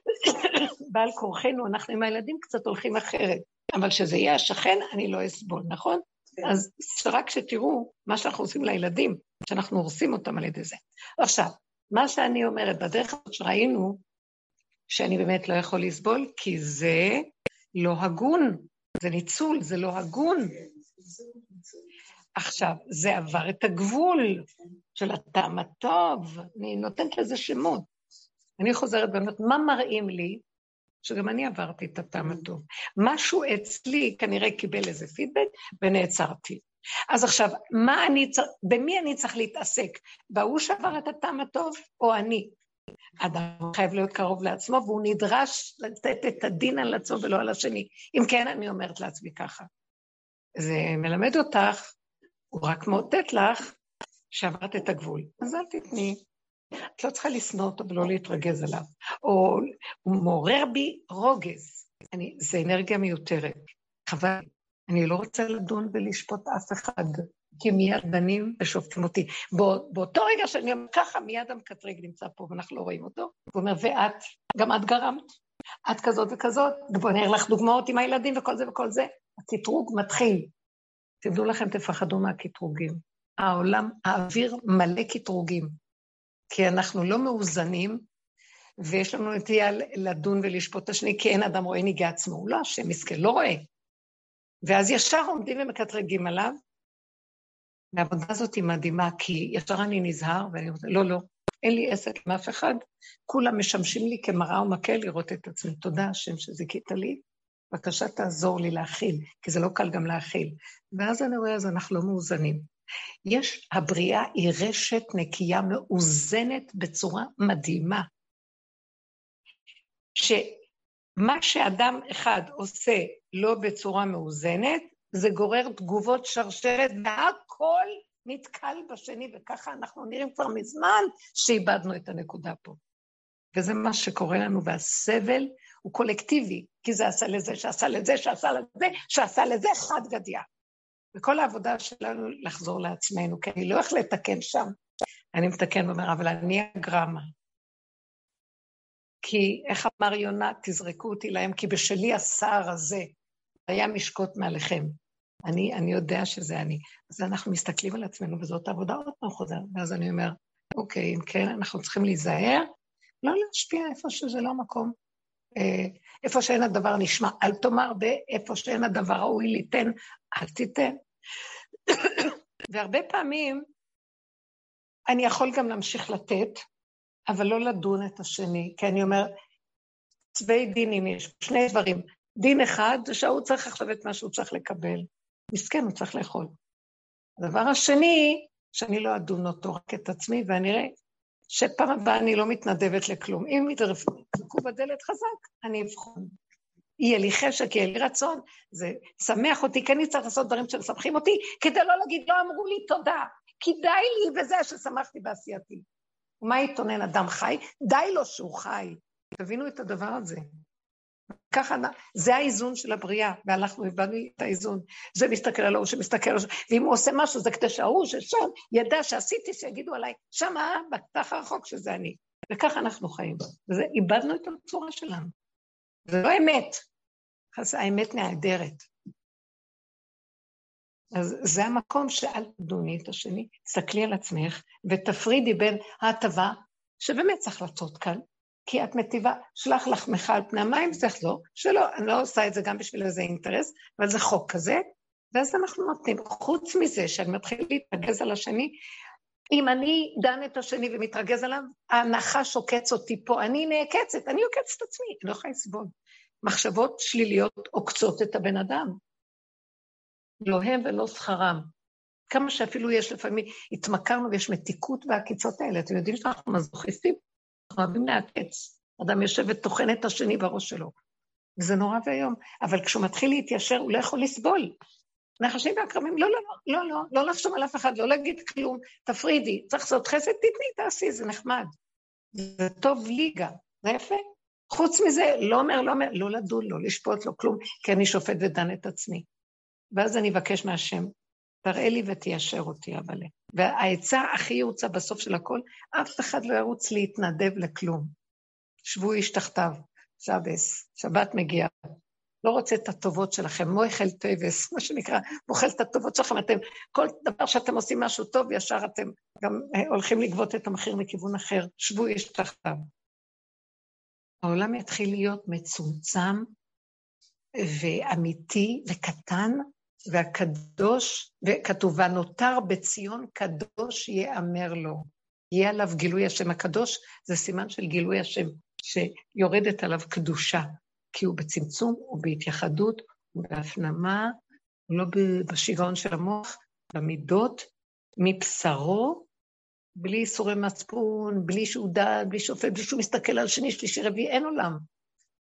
בעל כורחנו, אנחנו עם הילדים קצת הולכים אחרת, אבל שזה יהיה השכן, אני לא אסבול, נכון? כן. אז רק שתראו מה שאנחנו עושים לילדים, שאנחנו הורסים אותם על ידי זה. עכשיו, מה שאני אומרת, בדרך הזאת שראינו, שאני באמת לא יכול לסבול, כי זה לא הגון, זה ניצול, זה לא הגון. עכשיו, זה עבר את הגבול של הטעם הטוב, אני נותנת לזה שמות. אני חוזרת ואומרת, מה מראים לי? שגם אני עברתי את הטעם הטוב. משהו אצלי כנראה קיבל איזה פידבק ונעצרתי. אז עכשיו, מה אני במי אני צריך להתעסק? בהוא שעבר את הטעם הטוב, או אני? אדם חייב להיות קרוב לעצמו, והוא נדרש לתת את הדין על עצמו ולא על השני. אם כן, אני אומרת לעצמי ככה. זה מלמד אותך, הוא רק מאותת לך שעברת את הגבול. אז אל תתני. את לא צריכה לשנוא אותו ולא להתרגז עליו. או הוא מעורר בי רוגז. אני, זה אנרגיה מיותרת. חבל. אני לא רוצה לדון ולשפוט אף אחד, כי מיד דנים ושופטים אותי. בא, באותו רגע שאני אומר ככה, מיד המקטרג נמצא פה ואנחנו לא רואים אותו. הוא אומר, ואת, גם את גרמת. את כזאת וכזאת, בואי נראה לך דוגמאות עם הילדים וכל זה וכל זה. הקטרוג מתחיל. תדעו לכם, תפחדו מהקטרוגים. העולם, האוויר מלא קטרוגים. כי אנחנו לא מאוזנים, ויש לנו נטייה לדון ולשפוט את השני, כי אין אדם רואה ניגע עצמו. לא אשם, מסכן, לא רואה. ואז ישר עומדים ומקטרגים עליו. והעבודה הזאת היא מדהימה, כי ישר אני נזהר, ואני אומרת, לא, לא, אין לי עסק עם אף אחד, כולם משמשים לי כמראה ומקל לראות את עצמי. תודה, השם שזיכית לי, בבקשה תעזור לי להכיל, כי זה לא קל גם להכיל. ואז אני רואה, אז אנחנו לא מאוזנים. יש, הבריאה היא רשת נקייה מאוזנת בצורה מדהימה. שמה שאדם אחד עושה לא בצורה מאוזנת, זה גורר תגובות שרשרת, והכל נתקל בשני, וככה אנחנו נראים כבר מזמן שאיבדנו את הנקודה פה. וזה מה שקורה לנו, והסבל הוא קולקטיבי, כי זה עשה לזה, שעשה לזה, שעשה לזה, שעשה לזה, חד גדיא. וכל העבודה שלנו לחזור לעצמנו, כי אני לא הולך לתקן שם. אני מתקן ואומר, אבל אני הגרמה. כי איך אמר יונה, תזרקו אותי להם, כי בשלי הסער הזה היה משקוט מעליכם. אני, אני יודע שזה אני. אז אנחנו מסתכלים על עצמנו, וזאת העבודה עוד פעם חוזר. ואז אני אומר, אוקיי, אם כן, אנחנו צריכים להיזהר, לא להשפיע איפה שזה לא מקום. אה, איפה שאין הדבר נשמע, אל תאמר, ואיפה שאין הדבר ראוי ליתן, אל תיתן. והרבה פעמים אני יכול גם להמשיך לתת, אבל לא לדון את השני, כי אני אומר, צווי דינים יש, שני דברים. דין אחד זה שההוא צריך עכשיו את מה שהוא צריך לקבל. מסכן, הוא צריך לאכול. הדבר השני, שאני לא אדון אותו, רק את עצמי, ואני אראה שפעם הבאה אני לא מתנדבת לכלום. אם ידפקו בדלת חזק, אני אבחון. יהיה לי חשק, יהיה לי רצון, זה שמח אותי, כי אני צריך לעשות דברים שמשמחים אותי, כדי לא להגיד, לא אמרו לי תודה, כדאי לי בזה ששמחתי בעשייתי. ומה יתונן אדם חי? די לו שהוא חי. תבינו את הדבר הזה. ככה, זה האיזון של הבריאה, ואנחנו הבנו את האיזון. זה מסתכל על ההוא שמסתכל על ואם הוא עושה משהו, זה כדי שההוא ששם ידע שעשיתי, שיגידו עליי, שמה, בטח הרחוק שזה אני. וככה אנחנו חיים. ואיבדנו את הצורה שלנו. זה לא אמת, אז האמת נהדרת. אז זה המקום שאל תדוני את השני, תסתכלי על עצמך ותפרידי בין ההטבה, שבאמת צריך לצאת כאן, כי את מטיבה, שלח לחמך על פני המים ותחזור, שלא, אני לא עושה את זה גם בשביל איזה אינטרס, אבל זה חוק כזה, ואז אנחנו נותנים. חוץ מזה שאני מתחיל להתרגז על השני, אם אני דן את השני ומתרגז עליו, הנחש עוקץ אותי פה, אני נעקצת, אני עוקצת את עצמי, אני לא יכולה לסבול. מחשבות שליליות עוקצות את הבן אדם. לא הם ולא שכרם. כמה שאפילו יש לפעמים, התמכרנו ויש מתיקות בעקיצות האלה. אתם יודעים שאנחנו מזוכיסטים? אוהבים לעקץ. אדם יושב וטוחן את השני בראש שלו. וזה נורא ואיום. אבל כשהוא מתחיל להתיישר, הוא לא יכול לסבול. נחשים ועקרבים, לא, לא, לא, לא, לא, לא לחשוב על אף אחד, לא להגיד כלום, תפרידי. צריך לעשות חסד, תתני, תעשי, זה נחמד. זה טוב לי גם, זה יפה. חוץ מזה, לא אומר, לא אומר, לא לדון, לא לשפוט, לא כלום, כי אני שופט ודן את עצמי. ואז אני אבקש מהשם, תראה לי ותיישר אותי, אבל... והעצה הכי יעוצה בסוף של הכל, אף אחד לא ירוץ להתנדב לכלום. שבו איש תחתיו, שבס, שבת מגיעה. לא רוצה את הטובות שלכם, מויחל טובעס, מה שנקרא, מוכל את הטובות שלכם, אתם, כל דבר שאתם עושים משהו טוב, ישר אתם גם אה, הולכים לגבות את המחיר מכיוון אחר, שבו איש תחתיו. העולם יתחיל להיות מצומצם ואמיתי וקטן, והקדוש, וכתוב, והנותר בציון קדוש יאמר לו. יהיה עליו גילוי השם הקדוש, זה סימן של גילוי השם, שיורדת עליו קדושה, כי הוא בצמצום, הוא בהתייחדות, הוא בהפנמה, לא בשיגעון של המוח, במידות, מבשרו, בלי איסורי מצפון, בלי שהוא דל, בלי שופט, בלי שהוא מסתכל על שני, שלישי, רביעי, אין עולם.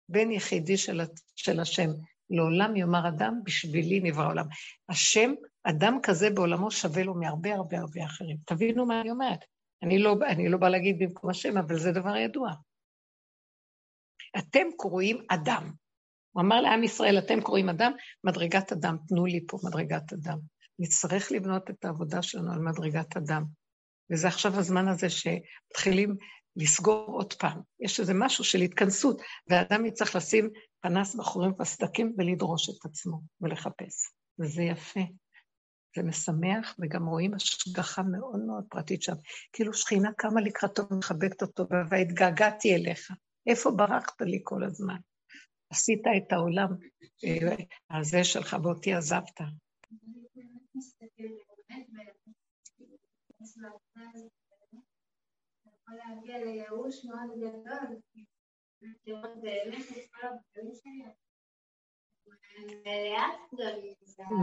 בן יחידי של, של השם. לעולם יאמר אדם, בשבילי נברא עולם. השם, אדם כזה בעולמו שווה לו מהרבה הרבה הרבה אחרים. תבינו מה אני אומרת. אני לא, אני לא באה להגיד במקום השם, אבל זה דבר ידוע. אתם קרואים אדם. הוא אמר לעם ישראל, אתם קוראים אדם, מדרגת אדם, תנו לי פה מדרגת אדם. נצטרך לבנות את העבודה שלנו על מדרגת אדם. וזה עכשיו הזמן הזה שמתחילים לסגור עוד פעם. יש איזה משהו של התכנסות, והאדם יצטרך לשים פנס בחורים בסדקים ולדרוש את עצמו ולחפש. וזה יפה. זה משמח, וגם רואים השגחה מאוד מאוד פרטית שם. כאילו שכינה קמה לקראתו ומחבקת אותו, והתגעגעתי אליך. איפה ברחת לי כל הזמן? עשית את העולם אה, הזה שלך ואותי עזבת.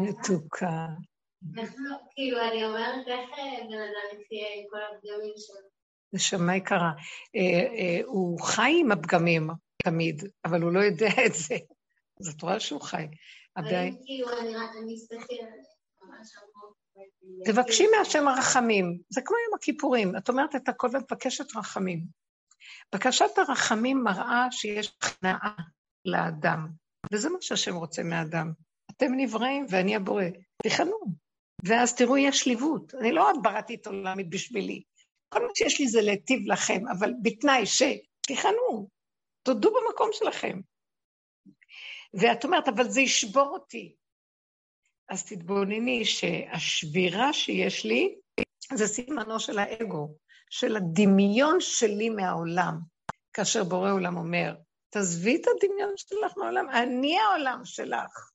מתוקה. כאילו, אני אומרת, איך בן אדם יחיה עם כל הפגמים שלו? נשמה יקרה. אה, אה, הוא חי עם הפגמים תמיד, אבל הוא לא יודע את זה. אז את רואה שהוא חי. כאילו, אני אסתכל תבקשי מהשם הרחמים, זה כמו יום הכיפורים, את אומרת את הכל ומבקשת רחמים. בקשת הרחמים מראה שיש הכנעה לאדם, וזה מה שהשם רוצה מאדם. אתם נבראים ואני הבורא, תיכנו. ואז תראו, יש שליבות. אני לא עוד בראתי את עולמית בשבילי. כל מה שיש לי זה להיטיב לכם, אבל בתנאי שתיכנו, תודו במקום שלכם. ואת אומרת, אבל זה ישבור אותי. אז תתבונני שהשבירה שיש לי זה סימנו של האגו, של הדמיון שלי מהעולם. כאשר בורא עולם אומר, תעזבי את הדמיון שלך מהעולם, אני העולם שלך.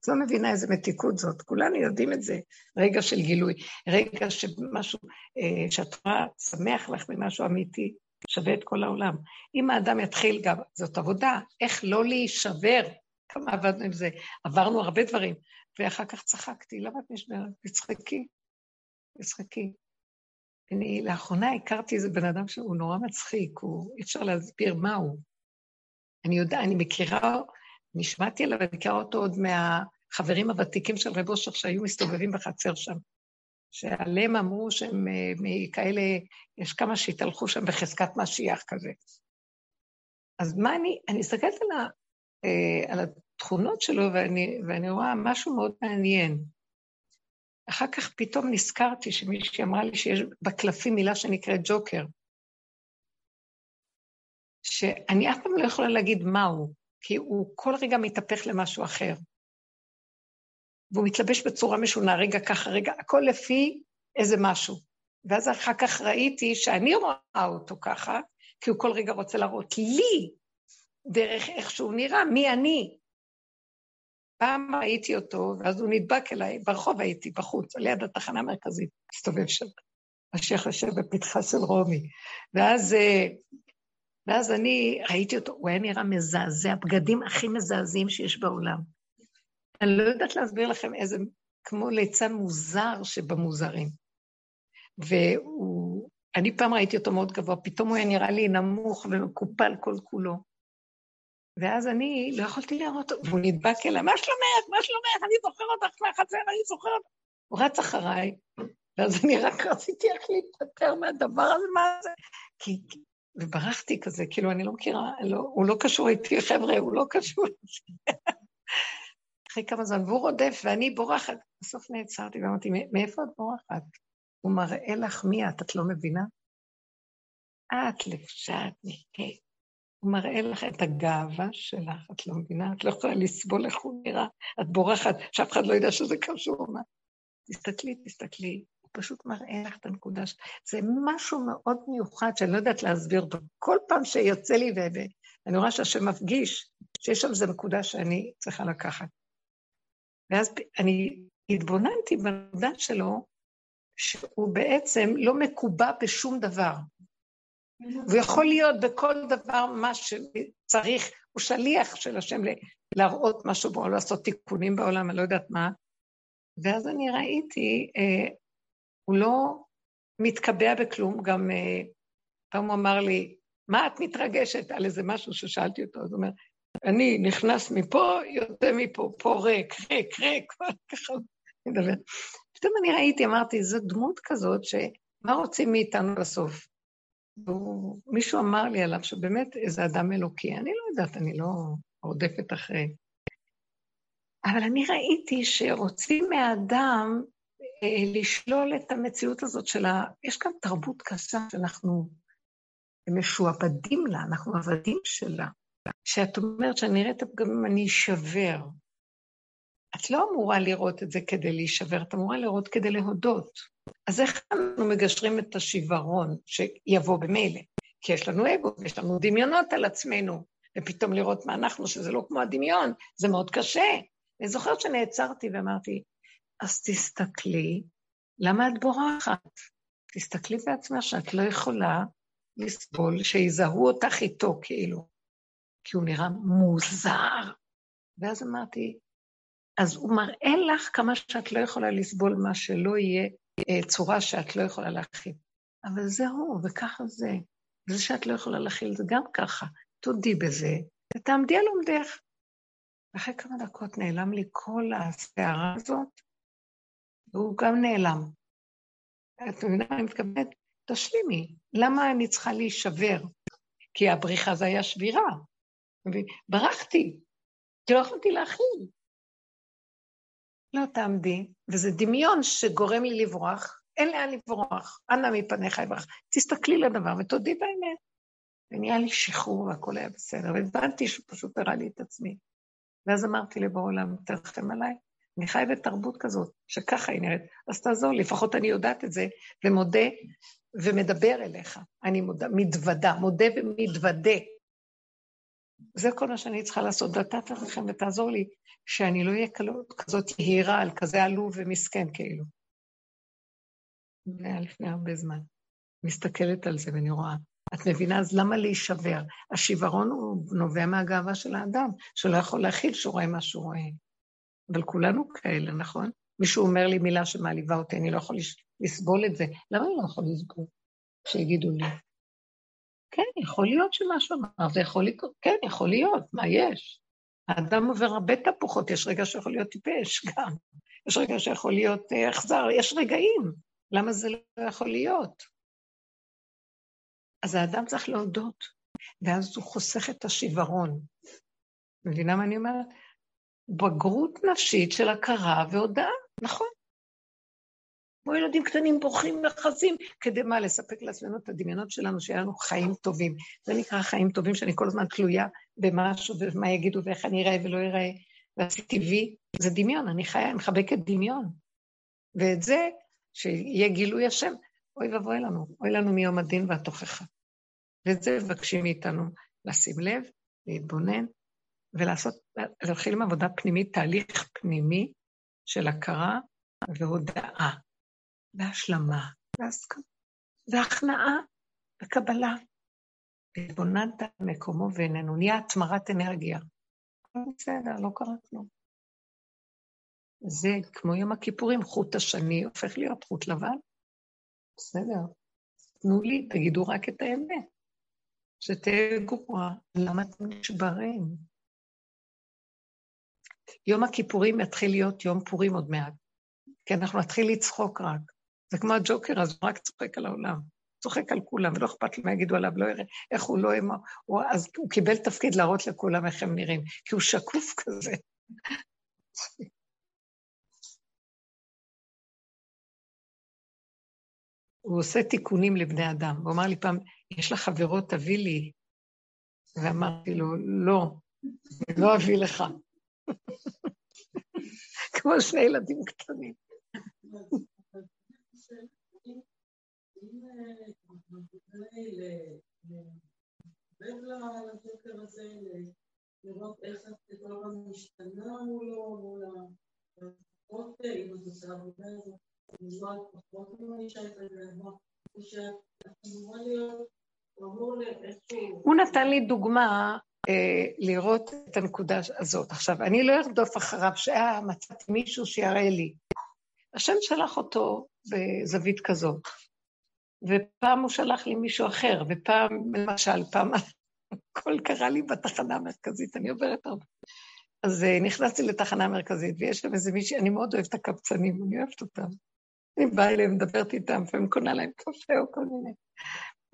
את לא מבינה איזה מתיקות זאת, כולנו יודעים את זה. רגע של גילוי, רגע שמשהו, שאת רואה, שמח לך ממשהו אמיתי, שווה את כל העולם. אם האדם יתחיל גם, זאת עבודה, איך לא להישבר, כמה עבדנו עם זה, עברנו הרבה דברים, ואחר כך צחקתי, למה את נשברת? תצחקי, תצחקי. אני לאחרונה הכרתי איזה בן אדם שהוא נורא מצחיק, הוא, אי אפשר להסביר מה הוא. אני יודע, אני מכירה, נשמעתי עליו, אני מכירה אותו עוד מהחברים הוותיקים של רב אושר שהיו מסתובבים בחצר שם. שעליהם אמרו שהם אה, מכאלה, יש כמה שהתהלכו שם בחזקת משיח כזה. אז מה אני, אני מסתכלת על, אה, על התכונות שלו ואני, ואני רואה משהו מאוד מעניין. אחר כך פתאום נזכרתי שמישהי אמרה לי שיש בקלפים מילה שנקראת ג'וקר, שאני אף פעם לא יכולה להגיד מהו, כי הוא כל רגע מתהפך למשהו אחר. והוא מתלבש בצורה משונה, רגע ככה, רגע, הכל לפי איזה משהו. ואז אחר כך ראיתי שאני רואה אותו ככה, כי הוא כל רגע רוצה להראות לי, דרך איך שהוא נראה, מי אני. פעם ראיתי אותו, ואז הוא נדבק אליי, ברחוב הייתי, בחוץ, ליד התחנה המרכזית, הסתובב שם. השייח יושב בפתחה של רומי. ואז, אה, ואז אני ראיתי אותו, הוא היה נראה מזעזע, בגדים הכי מזעזעים שיש בעולם. אני לא יודעת להסביר לכם איזה, כמו ליצן מוזר שבמוזרים. והוא, אני פעם ראיתי אותו מאוד גבוה, פתאום הוא היה נראה לי נמוך ומקופל כל כולו. ואז אני לא יכולתי לראות אותו, והוא נדבק אליי, מה שלומך? מה שלומך? אני זוכר אותך מהחצר, אני זוכר אותך. הוא רץ אחריי, ואז אני רק רציתי איך להיפטר מהדבר הזה, מה זה? כי, וברחתי כזה, כאילו, אני לא מכירה, לא, הוא לא קשור איתי, חבר'ה, הוא לא קשור איתי. אחרי כמה זמן, והוא רודף, ואני בורחת. בסוף נעצרתי ואמרתי, מאיפה את בורחת? הוא מראה לך מי את, את לא מבינה? את לבשת נקט. הוא מראה לך את הגאווה שלך, את לא מבינה? את לא יכולה לסבול איך הוא נראה, את בורחת, שאף אחד לא ידע שזה קשור. מה? תסתכלי, תסתכלי, הוא פשוט מראה לך את הנקודה ש... זה משהו מאוד מיוחד שאני לא יודעת להסביר אותו. כל פעם שיוצא לי, ואני רואה שהשם מפגיש, שיש שם איזו נקודה שאני צריכה לקחת. ואז אני התבוננתי בנקודה שלו, שהוא בעצם לא מקובע בשום דבר. הוא יכול להיות בכל דבר מה שצריך, הוא שליח של השם להראות משהו בו, לעשות תיקונים בעולם, אני לא יודעת מה, ואז אני ראיתי, אה, הוא לא מתקבע בכלום, גם אה, פעם הוא אמר לי, מה את מתרגשת על איזה משהו ששאלתי אותו? אז הוא אומר, אני נכנס מפה, יוצא מפה, פה ריק, ריק, ריק, ככה מדבר. פתאום אני ראיתי, אמרתי, זו דמות כזאת, שמה רוצים מאיתנו בסוף? מישהו אמר לי עליו שבאמת איזה אדם אלוקי, אני לא יודעת, אני לא רודפת אחרי. אבל אני ראיתי שרוצים מהאדם אה, לשלול את המציאות הזאת של ה... יש כאן תרבות קשה שאנחנו משועבדים לה, אנחנו עבדים שלה. כשאת אומרת שאני אראה את הפגמים, אני אשבר. את לא אמורה לראות את זה כדי להישבר, את אמורה לראות כדי להודות. אז איך אנחנו מגשרים את השיוורון שיבוא במילא? כי יש לנו אגו, יש לנו דמיונות על עצמנו, ופתאום לראות מה אנחנו, שזה לא כמו הדמיון, זה מאוד קשה. אני זוכרת שנעצרתי ואמרתי, אז תסתכלי, למה את בורחת? תסתכלי בעצמך שאת לא יכולה לסבול שיזהו אותך איתו, כאילו. כי הוא נראה מוזר. ואז אמרתי, אז הוא מראה לך כמה שאת לא יכולה לסבול מה שלא יהיה אה, צורה שאת לא יכולה להכיל. אבל זה הוא, וככה זה. וזה שאת לא יכולה להכיל זה גם ככה. תודי בזה, ותעמדי על עומדך. ואחרי כמה דקות נעלם לי כל הסערה הזאת, והוא גם נעלם. את מבינה, אני מתכוונת, תשלימי, למה אני צריכה להישבר? כי הבריחה זה היה שבירה. ברחתי, כי לא יכולתי להכיל. לא תעמדי, וזה דמיון שגורם לי לברוח, אין לאן לברוח, אנא מפניך יברח. תסתכלי לדבר ותודי באמת. ונהיה לי שחרור והכל היה בסדר, והבנתי שהוא פשוט הראה לי את עצמי. ואז אמרתי לבוא עולם, תרחם עליי, אני חי בתרבות כזאת, שככה היא נראית, אז תעזור לי, לפחות אני יודעת את זה, ומודה ומדבר אליך. אני מודה, מתוודה, מודה ומתוודה. זה כל מה שאני צריכה לעשות, ואתה תרחם ותעזור לי, שאני לא אהיה כזאת יהירה על כזה עלוב ומסכן כאילו. זה היה לפני הרבה זמן. מסתכלת על זה ואני רואה. את מבינה? אז למה להישבר? השיוורון הוא נובע מהגאווה של האדם, שלא יכול להכיל שהוא רואה מה שהוא רואה. אבל כולנו כאלה, נכון? מישהו אומר לי מילה שמעליבה אותי, אני לא יכול לסבול את זה. למה אני לא יכול לסבול? שיגידו לי. כן, יכול להיות שמשהו אמר, זה יכול לקרות, כן, יכול להיות, מה יש? האדם עובר הרבה תפוחות, יש רגע שיכול להיות טיפש גם, יש רגע שיכול להיות אה, אכזר, יש רגעים, למה זה לא יכול להיות? אז האדם צריך להודות, ואז הוא חוסך את השיוורון. מבינה מה אני אומרת? בגרות נפשית של הכרה והודאה, נכון. כמו ילדים קטנים בורחים מרחזים, כדי מה? לספק לעצמנו את הדמיונות שלנו, שיהיה לנו חיים טובים. זה נקרא חיים טובים, שאני כל הזמן תלויה במשהו, ומה יגידו, ואיך אני אראה ולא אראה. ועשיתי וי, זה דמיון, אני חיה, אני מחבקת דמיון. ואת זה, שיהיה גילוי השם, אוי ואבוי לנו, אוי לנו מיום הדין והתוכחה. ואת זה מבקשים מאיתנו לשים לב, להתבונן, ולעשות, להתחיל עם עבודה פנימית, תהליך פנימי של הכרה והודאה, והשלמה, והסכמה, והכנעה, וקבלה. התבוננת מקומו ואיננו, נהיה התמרת אנרגיה. בסדר, לא קרה כלום. זה כמו יום הכיפורים, חוט השני הופך להיות חוט לבן. בסדר, תנו לי, תגידו רק את האמת. שתהיה גרועה, למה אתם נשברים? יום הכיפורים יתחיל להיות יום פורים עוד מעט, כי אנחנו נתחיל לצחוק רק. זה כמו הג'וקר, אז הוא רק צוחק על העולם. צוחק על כולם, ולא אכפת לו מה יגידו עליו, לא יראה איך הוא לא... הוא, אז הוא קיבל תפקיד להראות לכולם איך הם נראים, כי הוא שקוף כזה. הוא עושה תיקונים לבני אדם. הוא אמר לי פעם, יש לך חברות, תביא לי. ואמרתי לו, לא, לא אביא לך. כמו שני ילדים קטנים. לראות איך את כל הזמן משתנה מולו, מול הפחות, אם את עושה עבודה הזאת, מזמן פחות מרגישה את הגאווה, הוא נתן לי דוגמה אה, לראות את הנקודה הזאת. עכשיו, אני לא ארדוף אחריו שאה, מצאתי מישהו שיראה לי. השם שלח אותו בזווית כזאת, ופעם הוא שלח לי מישהו אחר, ופעם, למשל, פעם הכל קרה לי בתחנה המרכזית, אני עוברת הרבה. אז uh, נכנסתי לתחנה המרכזית, ויש שם איזה מישהי, אני מאוד אוהבת את הקבצנים, אני אוהבת אותם. אני באה אליהם, מדברת איתם, לפעמים קונה להם קפה או כל מיני.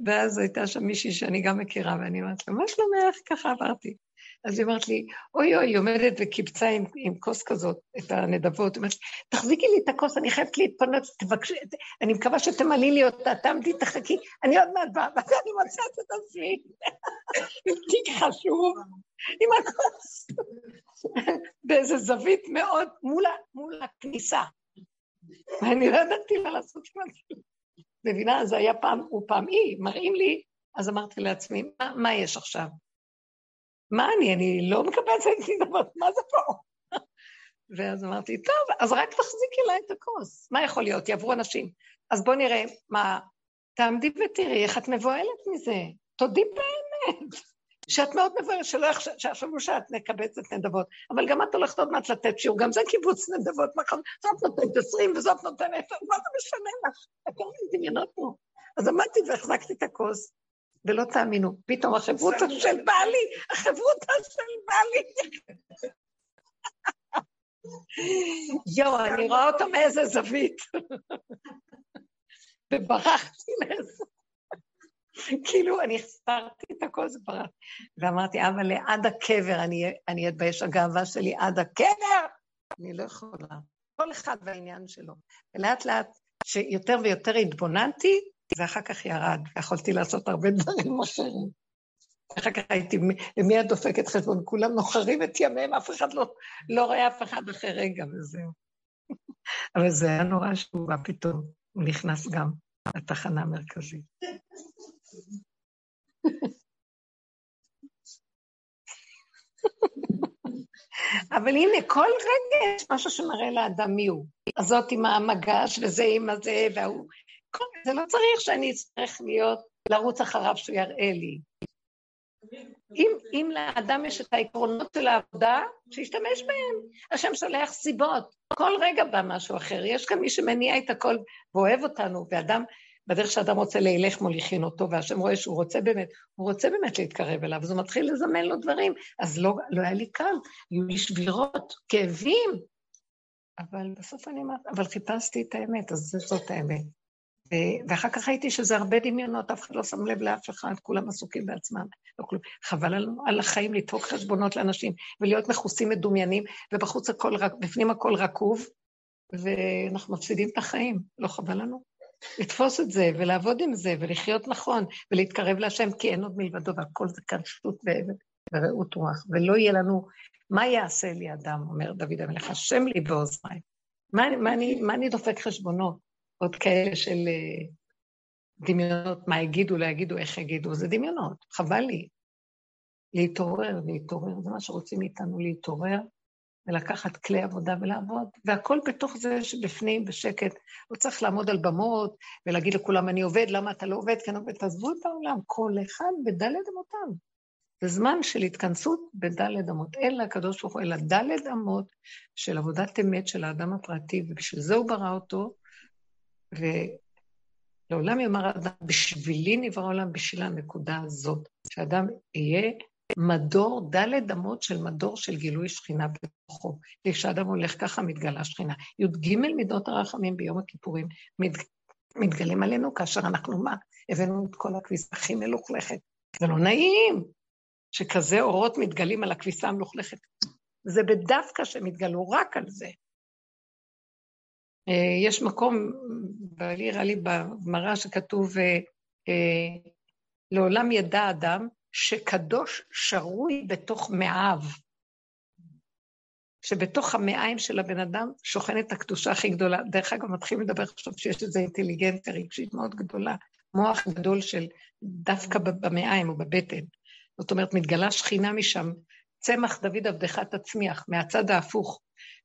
ואז הייתה שם מישהי שאני גם מכירה, ואני אומרת לה, מה שלומך? ככה עברתי. אז היא אומרת לי, אוי אוי, היא עומדת וקיבצה עם, עם כוס כזאת את הנדבות, היא אומרת לי, תחזיקי לי את הכוס, אני חייבת להתפנות, תבקשי, אני מקווה שתמלאי לי אותה, תעמדי, תחכי, אני עוד מעט באה, ואז אני מוצאת את עצמי, עם תיק חשוב, עם הכוס, באיזה זווית מאוד, מול, מול הכניסה. ואני לא ידעתי מה לעשות עם זה. מבינה? זה היה פעם, הוא פעם אי, מראים לי, אז אמרתי לעצמי, מה, מה יש עכשיו? מה אני, אני לא מקבלת את זה, מה זה פה? ואז אמרתי, טוב, אז רק תחזיקי לה את הכוס. מה יכול להיות? יעברו אנשים. אז בואו נראה, מה, תעמדי ותראי איך את מבוהלת מזה. תודי באמת. שאת מאוד מבוהלת, שלא יחשבו שאת מקבצת נדבות. אבל גם את הולכת עוד מעט לתת שיעור, גם זה קיבוץ נדבות, נכון? זאת נותנת עשרים וזאת נותנת, מה זה משנה לך? הכל דמיונות פה. אז עמדתי והחזקתי את הכוס, ולא תאמינו, פתאום החברותא של בעלי, החברותא של בעלי. יואו, אני רואה אותו מאיזה זווית. וברחתי לאיזה... כאילו, אני הסתרתי את הכל, זה ברח. ואמרתי, אבל לעד הקבר אני אתבייש, הגאווה שלי עד הקבר? אני לא יכולה. כל אחד והעניין שלו. ולאט לאט, שיותר ויותר התבוננתי, ואחר כך ירד, ויכולתי לעשות הרבה דברים אחרים. אחר כך הייתי, למי את דופקת חשבון? כולם נוחרים את ימיהם, אף אחד לא, לא רואה אף אחד אחרי רגע, וזהו. אבל זה היה נורא שהוא בא פתאום, הוא נכנס גם לתחנה המרכזית. אבל הנה, כל רגע יש משהו שמראה לאדם מי הוא. הזאת עם המגש, וזה עם הזה, וההוא. זה לא צריך שאני אצטרך להיות, לרוץ אחריו שהוא יראה לי. אם, אם לאדם יש את העקרונות של העבודה, שישתמש בהם. השם שולח סיבות. כל רגע בא משהו אחר. יש כאן מי שמניע את הכל ואוהב אותנו, ואדם, בדרך שאדם רוצה להילך מוליכין אותו, והשם רואה שהוא רוצה באמת, הוא רוצה באמת להתקרב אליו, אז הוא מתחיל לזמן לו דברים. אז לא, לא היה לי קל, היו לי שבירות, כאבים. אבל בסוף אני אמרת, אבל חיפשתי את האמת, אז זאת האמת. ואחר כך ראיתי שזה הרבה דמיונות, אף אחד לא שם לב לאף אחד, כולם עסוקים בעצמם, לא כלום. חבל על, על החיים לדפוק חשבונות לאנשים ולהיות מכוסים מדומיינים, ובחוץ הכל, בפנים הכל רקוב, ואנחנו מפסידים את החיים, לא חבל לנו? לתפוס את זה ולעבוד עם זה ולחיות נכון ולהתקרב להשם, כי אין עוד מלבדו, והכל זה כאן שטות ורעות רוח, ולא יהיה לנו, מה יעשה לי אדם, אומר דוד המלך, השם לי באוזניי. מה, מה, מה אני דופק חשבונות? עוד כאלה של אה, דמיונות, מה יגידו, לא יגידו, איך יגידו, זה דמיונות, חבל לי. להתעורר, להתעורר, זה מה שרוצים מאיתנו, להתעורר ולקחת כלי עבודה ולעבוד, והכל בתוך זה שבפנים, בשקט. לא צריך לעמוד על במות ולהגיד לכולם, אני עובד, למה אתה לא עובד? כן עובד, תעזבו את העולם, כל אחד בדלת אמותיו. זה זמן של התכנסות בדלת אמות. אין לקדוש ברוך הוא אלא דלת אמות של עבודת אמת של האדם הפרטי, ובשביל זה הוא ברא אותו, ולעולם יאמר האדם, בשבילי נברא העולם, בשביל הנקודה הזאת, שאדם יהיה מדור, דלת אמות של מדור של גילוי שכינה בתוכו. כשאדם הולך ככה מתגלה שכינה. י"ג מידות הרחמים ביום הכיפורים מת, מתגלים עלינו כאשר אנחנו מה? הבאנו את כל הכביסה הכי מלוכלכת. זה לא נעים שכזה אורות מתגלים על הכביסה המלוכלכת. זה בדווקא שהם התגלו רק על זה. אה, יש מקום, בעלי הראה לי בגמרא שכתוב, אה, אה, לעולם ידע אדם שקדוש שרוי בתוך מעיו, שבתוך המעיים של הבן אדם שוכנת הקדושה הכי גדולה. דרך אגב, מתחילים לדבר עכשיו שיש איזו אינטליגנציה רגשית מאוד גדולה, מוח גדול של דווקא במעיים או בבטן. זאת אומרת, מתגלה שכינה משם, צמח דוד עבדך תצמיח, מהצד ההפוך.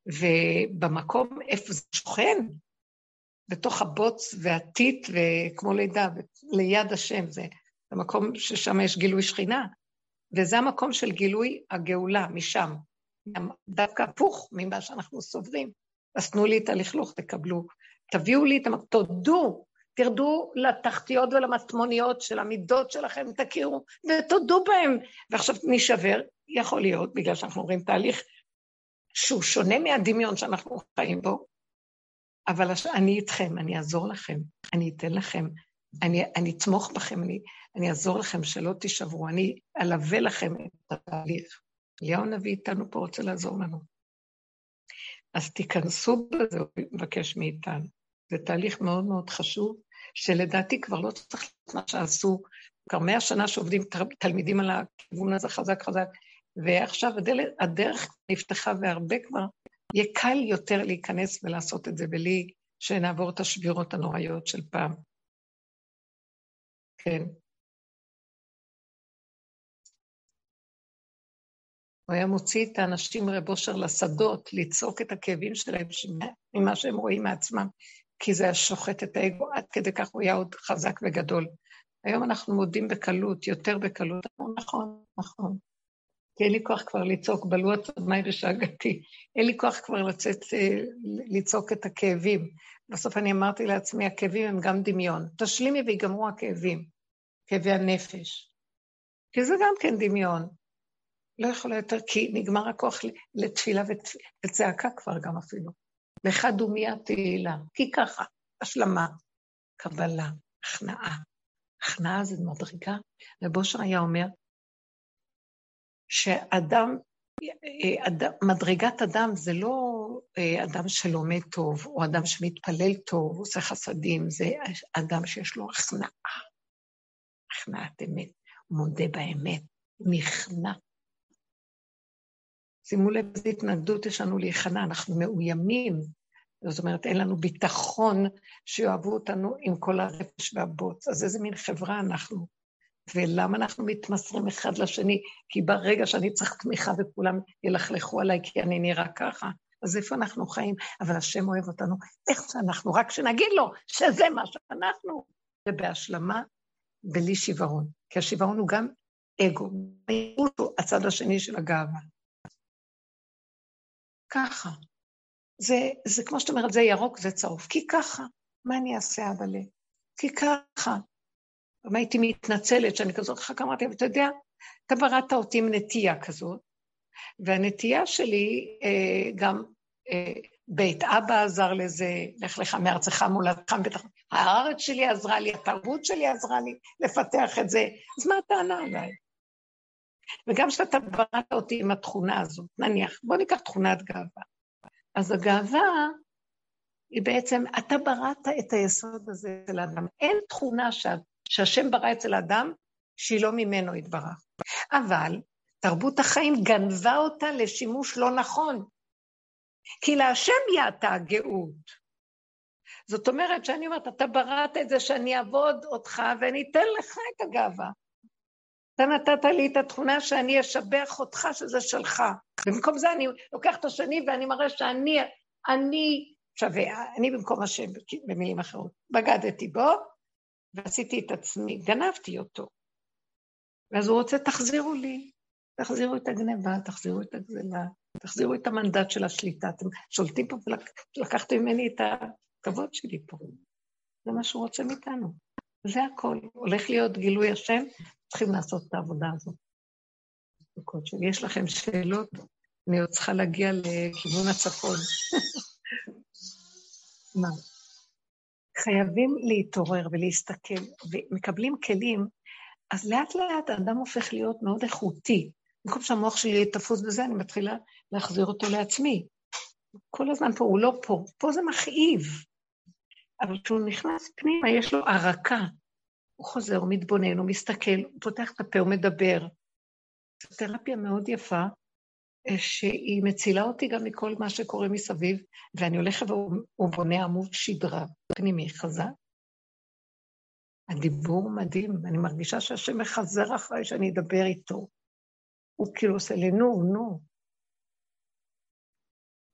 ובמקום איפה זה שוכן, בתוך הבוץ והטיט וכמו לידה, ליד השם, זה המקום ששם יש גילוי שכינה, וזה המקום של גילוי הגאולה, משם. דווקא הפוך ממה שאנחנו סוברים. אז תנו לי את הלכלוך, תקבלו. תביאו לי את המ... תודו, תרדו לתחתיות ולמטמוניות של המידות שלכם, תכירו, ותודו בהם. ועכשיו נשבר, יכול להיות, בגלל שאנחנו רואים תהליך שהוא שונה מהדמיון שאנחנו חיים בו, אבל אני איתכם, אני אעזור לכם, אני אתן לכם, אני, אני אתמוך בכם, אני, אני אעזור לכם שלא תישברו, אני אלווה לכם את התהליך. אליהו הנביא איתנו פה רוצה לעזור לנו. אז תיכנסו בזה, הוא מבקש מאיתנו. זה תהליך מאוד מאוד חשוב, שלדעתי כבר לא צריך מה שעשו, כבר מאה שנה שעובדים תלמידים על הכיוון הזה חזק חזק, ועכשיו הדרך, הדרך נפתחה והרבה כבר, יהיה קל יותר להיכנס ולעשות את זה בלי שנעבור את השבירות הנוראיות של פעם. כן. הוא היה מוציא את האנשים רב אושר לשדות, לצעוק את הכאבים שלהם ממה שהם רואים מעצמם, כי זה היה שוחט את האגו, עד כדי כך הוא היה עוד חזק וגדול. היום אנחנו מודים בקלות, יותר בקלות. נכון, נכון. כי אין לי כוח כבר לצעוק, בלו עצמי ושאגתי. אין לי כוח כבר לצאת, אה, לצעוק את הכאבים. בסוף אני אמרתי לעצמי, הכאבים הם גם דמיון. תשלימי ויגמרו הכאבים, כאבי הנפש. כי זה גם כן דמיון. לא יכולה יותר, כי נגמר הכוח לתפילה וצעקה כבר גם אפילו. לך דומיה תהילה, כי ככה, השלמה, קבלה, הכנעה. הכנעה זה מדרגה. רב אושר היה אומר, שאדם, אד, מדרגת אדם זה לא אה, אדם שלומד טוב, או אדם שמתפלל טוב, עושה חסדים, זה אדם שיש לו הכנעה, הכנעת אמת, מודה באמת, נכנע. שימו לב איזה התנגדות יש לנו להיכנע, אנחנו מאוימים. זאת אומרת, אין לנו ביטחון שיאהבו אותנו עם כל הרפש והבוץ. אז איזה מין חברה אנחנו? ולמה אנחנו מתמסרים אחד לשני? כי ברגע שאני צריך תמיכה וכולם ילכלכו עליי כי אני נראה ככה, אז איפה אנחנו חיים? אבל השם אוהב אותנו איך שאנחנו, רק שנגיד לו שזה מה שאנחנו, ובהשלמה, בלי שיוורון. כי השיוורון הוא גם אגו, הוא הצד השני של הגאווה. ככה. זה, זה כמו שאת אומרת, זה ירוק, זה צהוב. כי ככה. מה אני אעשה, אבאלה? כי ככה. אם הייתי מתנצלת שאני כזאת חכה, אמרתי, אתה יודע, אתה בראת אותי עם נטייה כזאת, והנטייה שלי אה, גם אה, בית אבא עזר לזה, לך לך מארצך מולדך, בטח, הארץ שלי עזרה לי, התרבות שלי עזרה לי לפתח את זה, אז מה הטענה עליי? וגם כשאתה בראת אותי עם התכונה הזאת, נניח, בוא ניקח תכונת גאווה. אז הגאווה היא בעצם, אתה בראת את היסוד הזה של האדם. אין תכונה ש... שהשם ברא אצל האדם שהיא לא ממנו יתברך. אבל תרבות החיים גנבה אותה לשימוש לא נכון. כי להשם יעתה הגאות. זאת אומרת שאני אומרת, אתה בראת את זה שאני אעבוד אותך ואני אתן לך את הגאווה. אתה נתת לי את התכונה שאני אשבח אותך שזה שלך. במקום זה אני לוקח את השני ואני מראה שאני אני שווה, אני במקום השם, במילים אחרות. בגדתי בו ועשיתי את עצמי, גנבתי אותו. ואז הוא רוצה, תחזירו לי, תחזירו את הגניבה, תחזירו את הגזלה, תחזירו את המנדט של השליטה. אתם שולטים פה ולקחתם ממני את הכבוד שלי פה. זה מה שהוא רוצה מאיתנו. זה הכל. הולך להיות גילוי השם, צריכים לעשות את העבודה הזאת. יש לכם שאלות? אני עוד צריכה להגיע לכיוון הצפון. מה? חייבים להתעורר ולהסתכל, ומקבלים כלים, אז לאט לאט האדם הופך להיות מאוד איכותי. במקום שהמוח שלי יהיה תפוס בזה, אני מתחילה להחזיר אותו לעצמי. כל הזמן פה, הוא לא פה, פה זה מכאיב. אבל כשהוא נכנס פנימה, יש לו ערקה. הוא חוזר, הוא מתבונן, הוא מסתכל, הוא פותח את הפה, הוא מדבר. זו תרפיה מאוד יפה, שהיא מצילה אותי גם מכל מה שקורה מסביב, ואני הולכת והוא בונה עמוד שדרה פנימי חזק. הדיבור מדהים, אני מרגישה שהשם מחזר אחריי שאני אדבר איתו. הוא כאילו עושה לי נו, נו.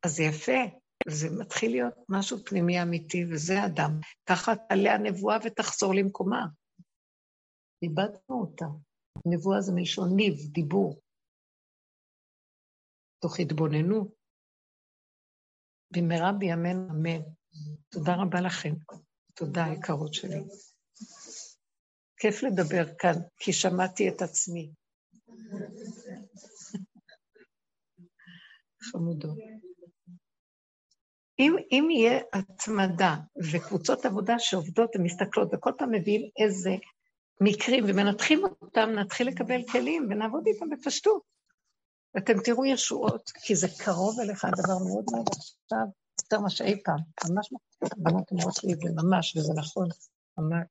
אז יפה, זה מתחיל להיות משהו פנימי אמיתי, וזה אדם. ככה תעלה הנבואה ותחזור למקומה. איבדנו אותה. נבואה זה מלשון ניב, דיבור. תוך התבוננות. במהרה בימינו אמן. תודה רבה לכם. תודה, יקרות שלי. כיף לדבר כאן, כי שמעתי את עצמי. חמודות. אם, אם יהיה התמדה וקבוצות עבודה שעובדות ומסתכלות וכל פעם מביאים איזה מקרים ומנתחים אותם, נתחיל לקבל כלים ונעבוד איתם בפשטות. ואתם תראו ישועות, כי זה קרוב אליך, הדבר מאוד מאוד עכשיו, יותר מה שאי פעם. ממש, בנות אומרות לי זה ממש, וזה נכון, ממש.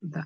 תודה.